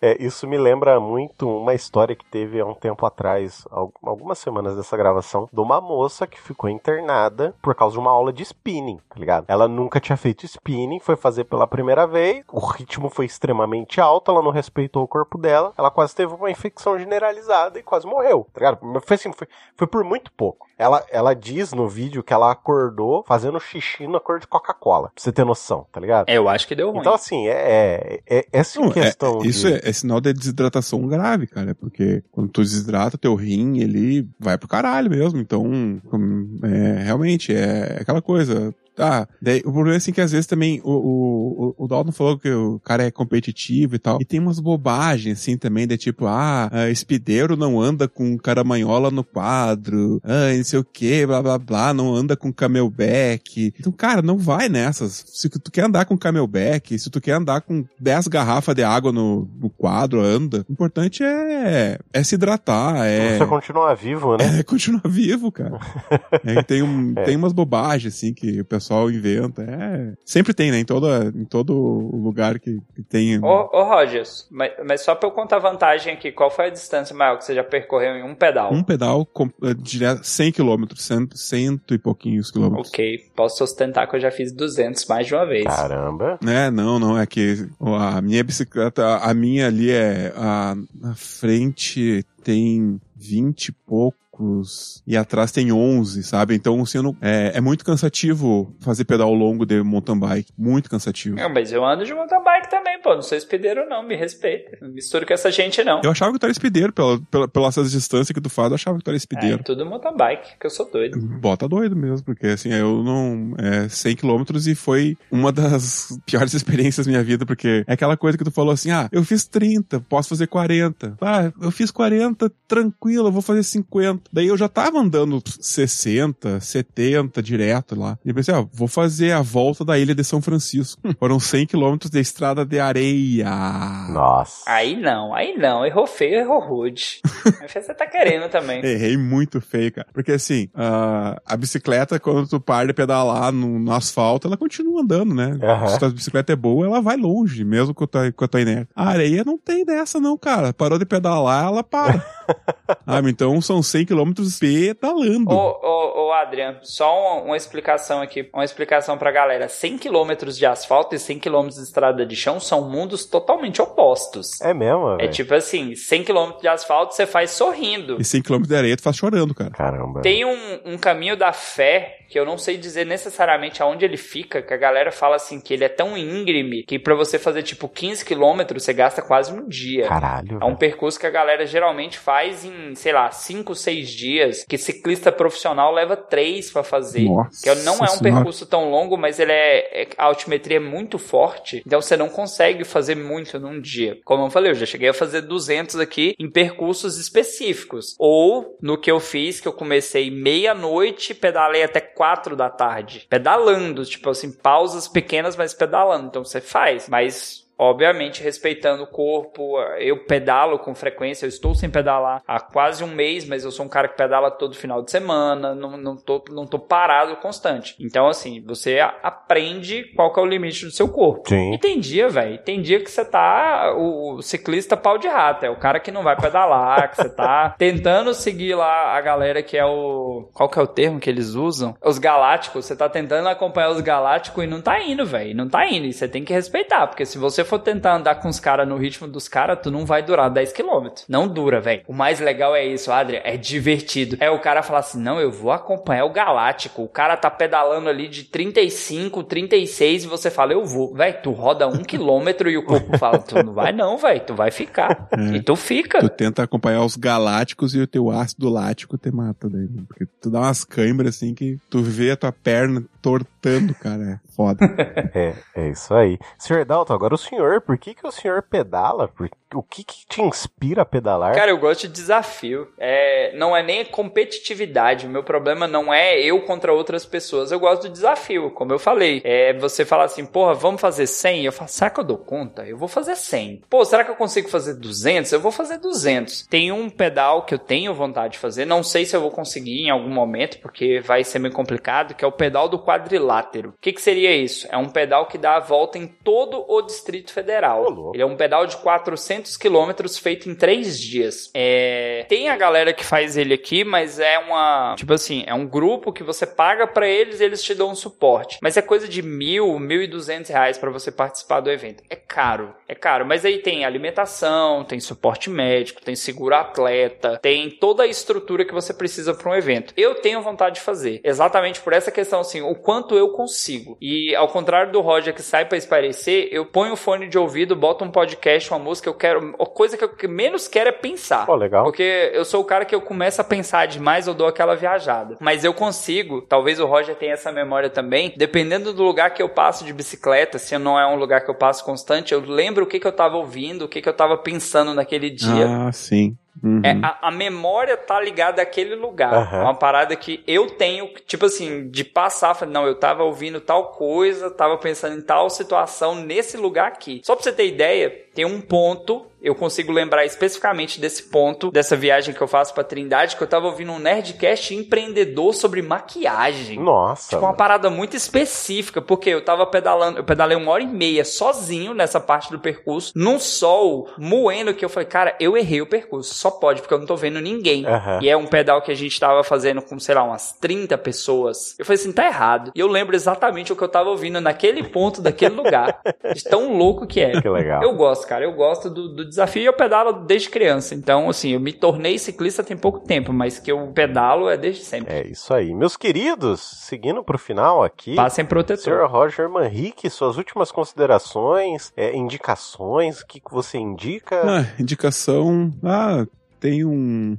É, isso me lembra muito uma história que teve há um tempo atrás, al- algumas semanas dessa gravação, de uma moça que ficou internada por causa de uma aula de spinning, tá ligado? Ela nunca tinha feito spinning, foi fazer pela primeira vez, o ritmo foi extremamente alto, ela não respeitou o corpo dela, ela quase teve uma infecção generalizada e quase morreu, tá ligado? Mas foi assim, foi, foi por muito pouco. Ela, ela diz no vídeo que ela acordou fazendo xixi na cor de Coca-Cola, pra você ter noção, tá ligado? É, eu acho que deu ruim. Então, assim, é, é, é essa Não, é- questão isso de... é, é sinal de desidratação grave, cara. Porque quando tu desidrata, teu rim, ele vai pro caralho mesmo. Então, hum, é, realmente, é aquela coisa. Ah, daí, o problema é assim que às vezes também o, o, o, o Dalton falou que o cara é competitivo e tal. E tem umas bobagens assim também, de tipo, ah, ah, espideiro não anda com caramanhola no quadro, ah, não sei o que, blá blá blá, não anda com camelback. Então, cara, não vai nessas. Se tu quer andar com camelback, se tu quer andar com 10 garrafas de água no, no quadro, anda. O importante é, é se hidratar, é. Você continuar vivo, né? É continuar vivo, cara. É, tem, um, É. tem umas bobagens, assim, que o pessoal inventa. É, sempre tem, né? Em, toda, em todo lugar que, que tem. Ô, ô Rogers, mas, mas só pra eu contar vantagem aqui, qual foi a distância maior que você já percorreu em um pedal? Um pedal com, eh, direto 100 quilômetros, cento, cento e pouquinhos quilômetros. Ok, posso sustentar que eu já fiz 200 mais de uma vez. Caramba. É, não, não, é que a minha bicicleta, a minha ali é, a, na frente tem 20 e poucos e atrás tem 11, sabe? Então, assim, eu não, é, é muito cansativo fazer pedal longo de mountain bike, muito cansativo. Não, mas eu ando de mountain bike também, pô. Não sou espideiro, não. Me respeita. Não misturo com essa gente, não. Eu achava que tu era espideiro, pela, pela, pelas distâncias que tu faz, eu achava que tu era É, espideiro. tudo mountain bike, que eu sou doido. Bota doido mesmo, porque assim, eu não. É 100 quilômetros e foi uma das piores experiências da minha vida, porque é aquela coisa que tu falou assim: ah, eu fiz 30, posso fazer 40. Ah, eu fiz 40, tranquilo, eu vou fazer 50. Daí eu já tava andando 60, 70 direto lá. E eu pensei, ó, vou fazer a volta da ilha de São Francisco. Foram 100 quilômetros de estrada de areia. Nossa. Aí não, aí não. Errou feio, errou rude. Você tá querendo também. Errei muito feio, cara. Porque assim, a, a bicicleta, quando tu para de pedalar no, no asfalto, ela continua andando, né? Aham. Se a bicicleta é boa, ela vai longe, mesmo com a tua, com a tua inércia. A areia não tem dessa, não, cara. Parou de pedalar, ela para. ah, então são 100 quilômetros pedalando. Ô, ô, ô, Adrian, só uma, uma explicação aqui, uma explicação pra galera. 100 km de asfalto e 100 km de estrada de chão são mundos totalmente opostos. É mesmo, É velho? tipo assim, 100 km de asfalto você faz sorrindo. E 100 quilômetros de areia tu faz chorando, cara. Caramba. Tem um, um caminho da fé que eu não sei dizer necessariamente aonde ele fica, que a galera fala assim que ele é tão íngreme que pra você fazer tipo 15 quilômetros você gasta quase um dia. Caralho. É um percurso que a galera geralmente faz em, sei lá, 5, 6 dias, que ciclista profissional leva 3 pra fazer. Nossa Que não é um Senhora. percurso tão longo, mas ele é, é- a altimetria é muito forte, então você não consegue fazer muito num dia. Como eu falei, eu já cheguei a fazer 200 aqui em percursos específicos. Ou no que eu fiz, que eu comecei meia-noite, pedalei até 4 da tarde. Pedalando, tipo assim, pausas pequenas, mas pedalando. Então você faz, mas Obviamente, respeitando o corpo, eu pedalo com frequência, eu estou sem pedalar há quase um mês, mas eu sou um cara que pedala todo final de semana, não, não, tô, não tô parado constante. Então, assim, você aprende qual que é o limite do seu corpo. Sim. E tem dia, velho, tem dia que você tá o, o ciclista pau de rato, é o cara que não vai pedalar, que você tá tentando seguir lá a galera que é o. Qual que é o termo que eles usam? Os galácticos, você tá tentando acompanhar os galácticos e não tá indo, velho, não tá indo, e você tem que respeitar, porque se você for tentar andar com os caras no ritmo dos caras, tu não vai durar 10 km. Não dura, velho. O mais legal é isso, Adria, é divertido. É o cara falar assim: não, eu vou acompanhar o Galáctico. O cara tá pedalando ali de 35, 36 e você fala, eu vou. Véi, tu roda um quilômetro e o corpo fala, tu não vai não, véi, tu vai ficar. É. E tu fica. Tu tenta acompanhar os galácticos e o teu ácido lático te mata daí. Né? Porque tu dá umas câimbras assim que tu vê a tua perna tortando, cara. Foda. é, é isso aí. Senhor Dalton, agora o senhor, por que, que o senhor pedala? Por, o que, que te inspira a pedalar? Cara, eu gosto de desafio. É, não é nem competitividade. O meu problema não é eu contra outras pessoas. Eu gosto do desafio, como eu falei. É, você fala assim, porra, vamos fazer 100? Eu falo, será que eu dou conta? Eu vou fazer 100. Pô, será que eu consigo fazer 200? Eu vou fazer 200. Tem um pedal que eu tenho vontade de fazer. Não sei se eu vou conseguir em algum momento, porque vai ser meio complicado, que é o pedal do quadrilátero. O que, que seria isso? É um pedal que dá a volta em todo o Distrito Federal. Ele é um pedal de 400 quilômetros feito em 3 dias. É... Tem a galera que faz ele aqui, mas é uma... Tipo assim, é um grupo que você paga para eles e eles te dão um suporte. Mas é coisa de mil, mil e duzentos reais para você participar do evento. É caro, é caro. Mas aí tem alimentação, tem suporte médico, tem seguro atleta, tem toda a estrutura que você precisa para um evento. Eu tenho vontade de fazer, exatamente por essa questão assim, o quanto eu consigo. E ao contrário do Roger que sai para esparecer, eu ponho o fone de ouvido, boto um podcast, uma música, eu quero. A coisa que eu menos quero é pensar. Pô, legal. Porque eu sou o cara que eu começo a pensar demais, eu dou aquela viajada. Mas eu consigo, talvez o Roger tenha essa memória também, dependendo do lugar que eu passo de bicicleta, se não é um lugar que eu passo constante, eu lembro o que, que eu tava ouvindo, o que, que eu tava pensando naquele dia. Ah, sim. Uhum. É, a, a, memória tá ligada àquele lugar. Uhum. É uma parada que eu tenho, tipo assim, de passar, não, eu tava ouvindo tal coisa, tava pensando em tal situação nesse lugar aqui. Só pra você ter ideia, tem um ponto eu consigo lembrar especificamente desse ponto, dessa viagem que eu faço pra Trindade, que eu tava ouvindo um Nerdcast empreendedor sobre maquiagem. Nossa. Tipo, uma parada muito específica, porque eu tava pedalando, eu pedalei uma hora e meia sozinho nessa parte do percurso, num sol moendo, que eu falei, cara, eu errei o percurso. Só pode, porque eu não tô vendo ninguém. Uhum. E é um pedal que a gente tava fazendo com, sei lá, umas 30 pessoas. Eu falei assim, tá errado. E eu lembro exatamente o que eu tava ouvindo naquele ponto, daquele lugar. de tão louco que é. Que legal. Eu gosto, cara. Eu gosto do, do desafio e eu pedalo desde criança. Então, assim, eu me tornei ciclista tem pouco tempo, mas que eu pedalo é desde sempre. É isso aí. Meus queridos, seguindo pro final aqui. Passem protetor. Sr. Roger Manrique, suas últimas considerações, é, indicações, o que, que você indica? Ah, indicação. Ah, tem um,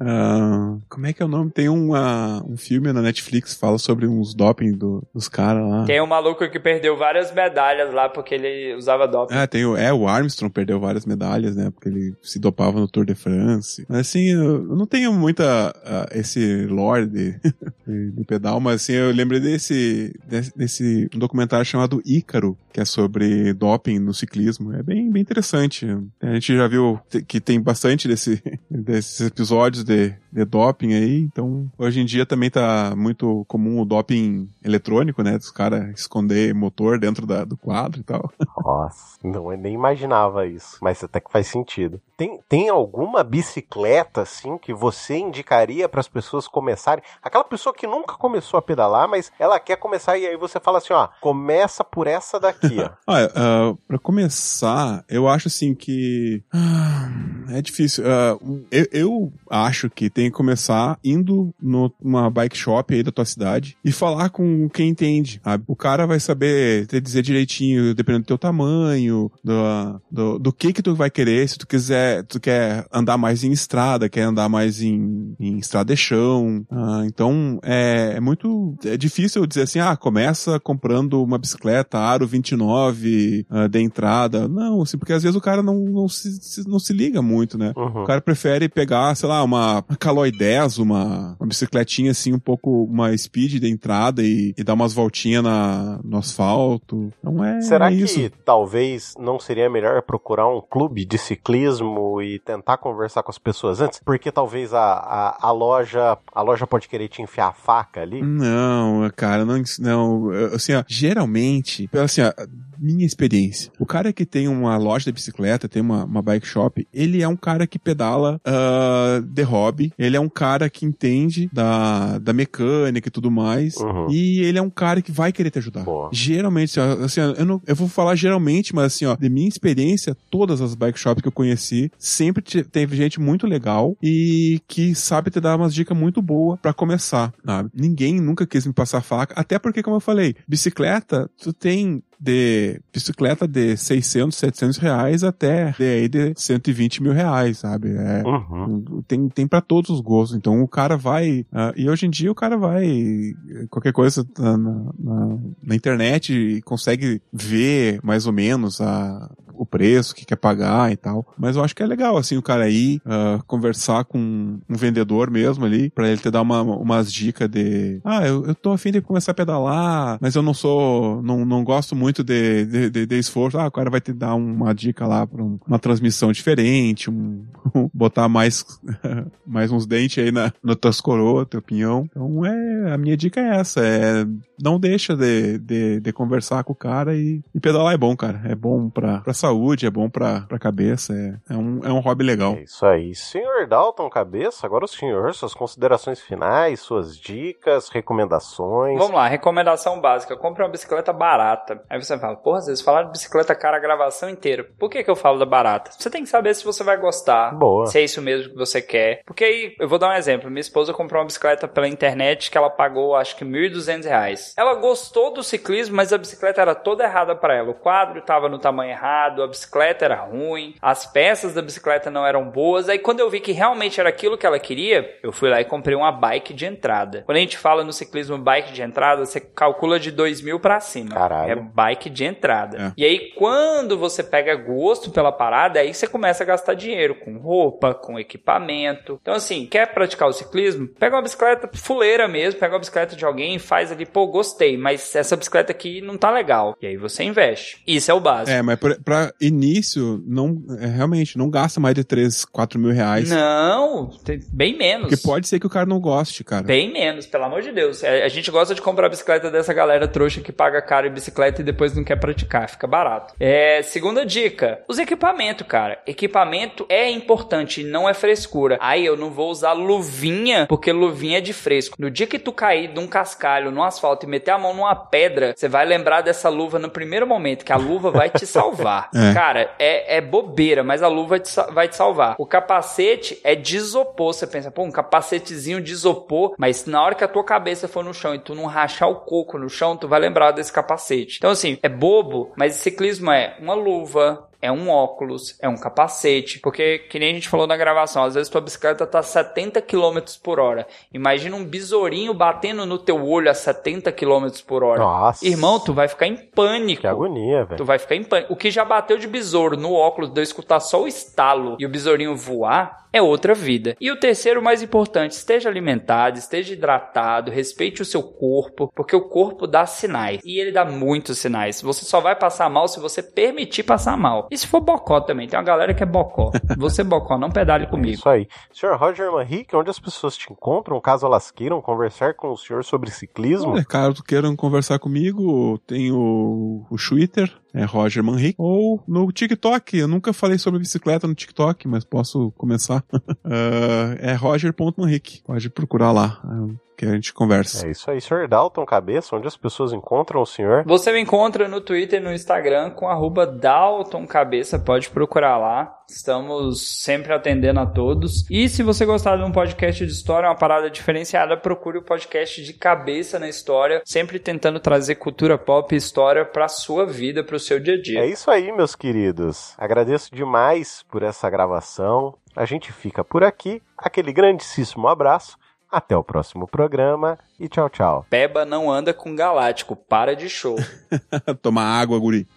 Uh, como é que é o nome? Tem um, uh, um filme na Netflix que fala sobre uns doping do, dos caras lá. Tem um maluco que perdeu várias medalhas lá porque ele usava doping. Ah, tem o, é, o Armstrong perdeu várias medalhas, né? Porque ele se dopava no Tour de France. Mas assim, eu, eu não tenho muita uh, esse lore de, de, pedal, mas assim, eu lembrei desse, desse, desse um documentário chamado Ícaro, que é sobre doping no ciclismo. É bem, bem interessante. A gente já viu que tem bastante desse, desses episódios de, de doping aí, então hoje em dia também tá muito comum o doping eletrônico, né? Dos caras esconder motor dentro da, do quadro e tal. Nossa, não, eu nem imaginava isso, mas até que faz sentido. Tem, tem alguma bicicleta, assim, que você indicaria para as pessoas começarem? Aquela pessoa que nunca começou a pedalar, mas ela quer começar e aí você fala assim, ó, começa por essa daqui, ó. Olha, uh, pra começar, eu acho assim que... Uh, é difícil. Uh, eu, eu acho que tem que começar indo numa bike shop aí da tua cidade e falar com quem entende, sabe? O cara vai saber te dizer direitinho, dependendo do teu tamanho, do, do, do que que tu vai querer, se tu quiser tu quer andar mais em estrada, quer andar mais em, em estrada de chão. Ah, então é, é, muito é difícil dizer assim, ah, começa comprando uma bicicleta Aro 29 uh, de entrada. Não, assim, porque às vezes o cara não, não, se, não se liga muito, né? Uhum. O cara prefere pegar, sei lá, uma Caloi 10, uma, uma bicicletinha assim, um pouco uma speed de entrada e, e dar umas voltinhas na, no asfalto. Não é Será isso. que talvez não seria melhor procurar um clube de ciclismo e tentar conversar com as pessoas antes? Porque talvez a, a, a loja a loja pode querer te enfiar a faca ali? Não, cara, não, não assim, ó, geralmente, assim, ó, minha experiência. O cara que tem uma loja de bicicleta, tem uma, uma bike shop, ele é um cara que pedala uh, de hobby. Ele é um cara que entende da, da mecânica e tudo mais. Uhum. E ele é um cara que vai querer te ajudar. Boa. Geralmente, assim, ó, eu, não, eu vou falar geralmente, mas assim, ó, de minha experiência, todas as bike shops que eu conheci, sempre te- teve gente muito legal e que sabe te dar umas dicas muito boas pra começar, sabe? Ninguém nunca quis me passar faca, até porque, como eu falei, bicicleta, tu tem de bicicleta de 600, 700 reais até de, aí de 120 mil reais, sabe? É, Uhum. tem, tem para todos os gostos. Então o cara vai. ah, e hoje em dia o cara vai. Qualquer coisa na, na- na- na internet e consegue ver mais ou menos a, o preço que quer pagar e tal. Mas eu acho que é legal, assim, o cara ir ah, conversar com um vendedor mesmo ali, pra ele te dar uma, umas dicas de. Ah, eu, eu tô afim de começar a pedalar, mas eu não sou. Não, não gosto muito de, de, de- de esforço. Ah, o cara vai te dar uma dica lá pra um- uma transmissão diferente, um, botar mais, mais uns dentes aí na, na tuas coroas, teu pinhão. Então é, a minha dica é essa, é não deixa de, de, de conversar com o cara e, e pedalar é bom, cara. É bom pra, pra saúde, é bom pra, pra cabeça, é, é, um, é um hobby legal. É isso aí. Senhor Dalton Cabeça, agora o senhor, suas considerações finais, suas dicas, recomendações. Vamos lá, recomendação básica. Compre uma bicicleta barata. Aí você fala, porra, às vezes falaram de bicicleta cara a gravação inteira. Por que, que eu falo da barata? Você tem que saber se você vai gostar. Boa. Se é isso mesmo que você quer. Porque aí, eu vou dar um exemplo. Minha esposa comprou uma bicicleta pela internet que ela pagou, acho que, 1.200 reais. Ela gostou do ciclismo, mas a bicicleta era toda errada para ela. O quadro estava no tamanho errado, a bicicleta era ruim, as peças da bicicleta não eram boas. Aí quando eu vi que realmente era aquilo que ela queria, eu fui lá e comprei uma bike de entrada. Quando a gente fala no ciclismo bike de entrada, você calcula de 2 mil para cima. Caralho. É bike de entrada. É. E aí, quando você pega gosto pela parada, aí você começa a gastar dinheiro com roupa, com equipamento. Então, assim, quer praticar o ciclismo? Pega uma bicicleta fuleira mesmo, pega uma bicicleta de alguém e faz ali, pô, gostei, mas essa bicicleta aqui não tá legal. E aí você investe. Isso é o básico. É, mas pra, pra início, não, é, realmente, não gasta mais de 3, 4 mil reais. Não, bem menos. Porque pode ser que o cara não goste, cara. Bem menos, pelo amor de Deus. É, A gente gosta de comprar bicicleta dessa galera trouxa que paga caro em bicicleta e depois não quer praticar, fica barato. É, segunda dica, os equipamentos, cara. Equipamento é importante, não é frescura. Aí eu não vou usar luvinha, porque luvinha é de fresco. No dia que tu cair de um cascalho no asfalto e meter a mão numa pedra, você vai lembrar dessa luva no primeiro momento, que a luva vai te salvar. É. Cara, é, é bobeira, mas a luva te vai te salvar. O capacete é de isopor. Você pensa, pô, um capacetezinho de isopor, mas na hora que a tua cabeça for no chão e tu não rachar o coco no chão, tu vai lembrar desse capacete. Então, assim, é bobo, mas ciclismo é uma luva, é um óculos, é um capacete, porque que nem a gente falou na gravação, às vezes tua bicicleta tá 70 km por hora. Imagina um besourinho batendo no teu olho a 70 km por hora. Nossa. Irmão, tu vai ficar em pânico. Que agonia, Tu velho. vai ficar em pânico. O que já bateu de besouro no óculos de eu escutar só o estalo e o besourinho voar é outra vida. E o terceiro, mais importante, esteja alimentado, esteja hidratado, respeite o seu corpo, porque o corpo dá sinais. E ele dá muitos sinais. Você só vai passar mal se você permitir passar mal. E se for bocó também, tem uma galera que é bocó. Você bocó, não pedale comigo. Isso aí. Senhor Roger Manrique, onde as pessoas te encontram, caso elas queiram conversar com o senhor sobre ciclismo? Olha, caso queiram conversar comigo, tem o, o Twitter, é Roger Manrique, ou no TikTok. Eu nunca falei sobre bicicleta no TikTok, mas posso começar. Ah, é roger.manrique. Pode procurar lá, ah, que a gente conversa. É isso aí, senhor Dalton Cabeça, onde as pessoas encontram o senhor? Você me encontra no Twitter e no Instagram com arroba Dalton Cabeça, pode procurar lá. Estamos sempre atendendo a todos. E se você gostar de um podcast de história, uma parada diferenciada, procure o podcast de cabeça na história, sempre tentando trazer cultura pop e história pra sua vida, pro seu dia a dia. É isso aí, meus queridos. Agradeço demais por essa gravação. A gente fica por aqui. Aquele grandíssimo abraço. Até o próximo programa e tchau, tchau. Peba não anda com galáctico, para de show. Tomar água, guri.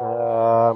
Ah,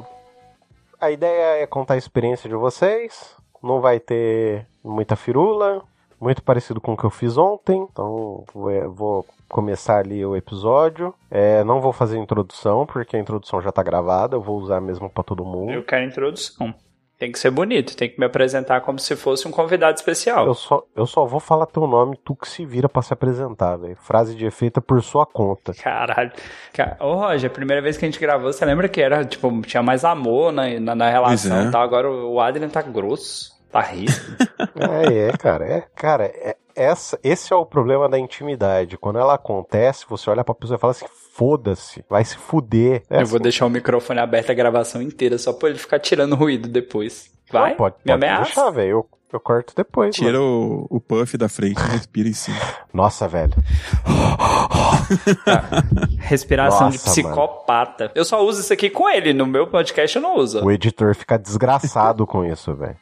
a ideia é contar a experiência de vocês. Não vai ter muita firula. Muito parecido com o que eu fiz ontem. Então vou, vou começar ali o episódio. É, não vou fazer introdução, porque a introdução já tá gravada. Eu vou usar mesmo pra todo mundo. Eu quero introdução. Tem que ser bonito, tem que me apresentar como se fosse um convidado especial. Eu só, eu só vou falar teu nome, tu que se vira pra se apresentar, velho. Frase de efeito é por sua conta. Caralho. Cara, ô, Roger, a primeira vez que a gente gravou, você lembra que era, tipo, tinha mais amor na, na, na relação é. e tal. Agora o Adrian tá grosso, tá. É, é, cara. É, cara, é, essa, esse é o problema da intimidade. Quando ela acontece, você olha pra pessoa e fala assim: foda-se, vai se fuder. É Eu vou assim. deixar o microfone aberto a gravação inteira, só pra ele ficar tirando ruído depois. Vai? Não, pode, me pode ameaça? deixar, velho. Eu, eu corto depois. Tira mano. o, o puff da frente e respira em cima. Nossa, velho. Respiração de Nossa, psicopata. Eu só uso isso aqui com ele, no meu podcast eu não uso. O editor fica desgraçado com isso, velho.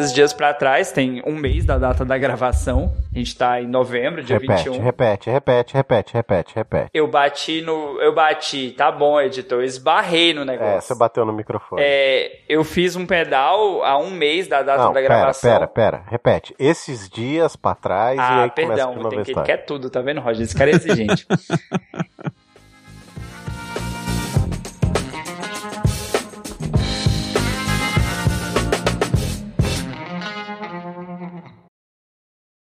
Esses dias pra trás, tem um mês da data da gravação. A gente tá em novembro, dia Repete, 21. repete, repete, repete, repete, repete. Eu bati no. Eu bati, tá bom, editor. Eu esbarrei no negócio. É, você bateu no microfone. É, eu fiz um pedal há um mês da data Não, da pera, gravação. pera, pera. Repete. Esses dias pra trás e Ah, aí começa perdão, de novo tem que, ele quer tudo, tá vendo, Roger? Esse cara é exigente.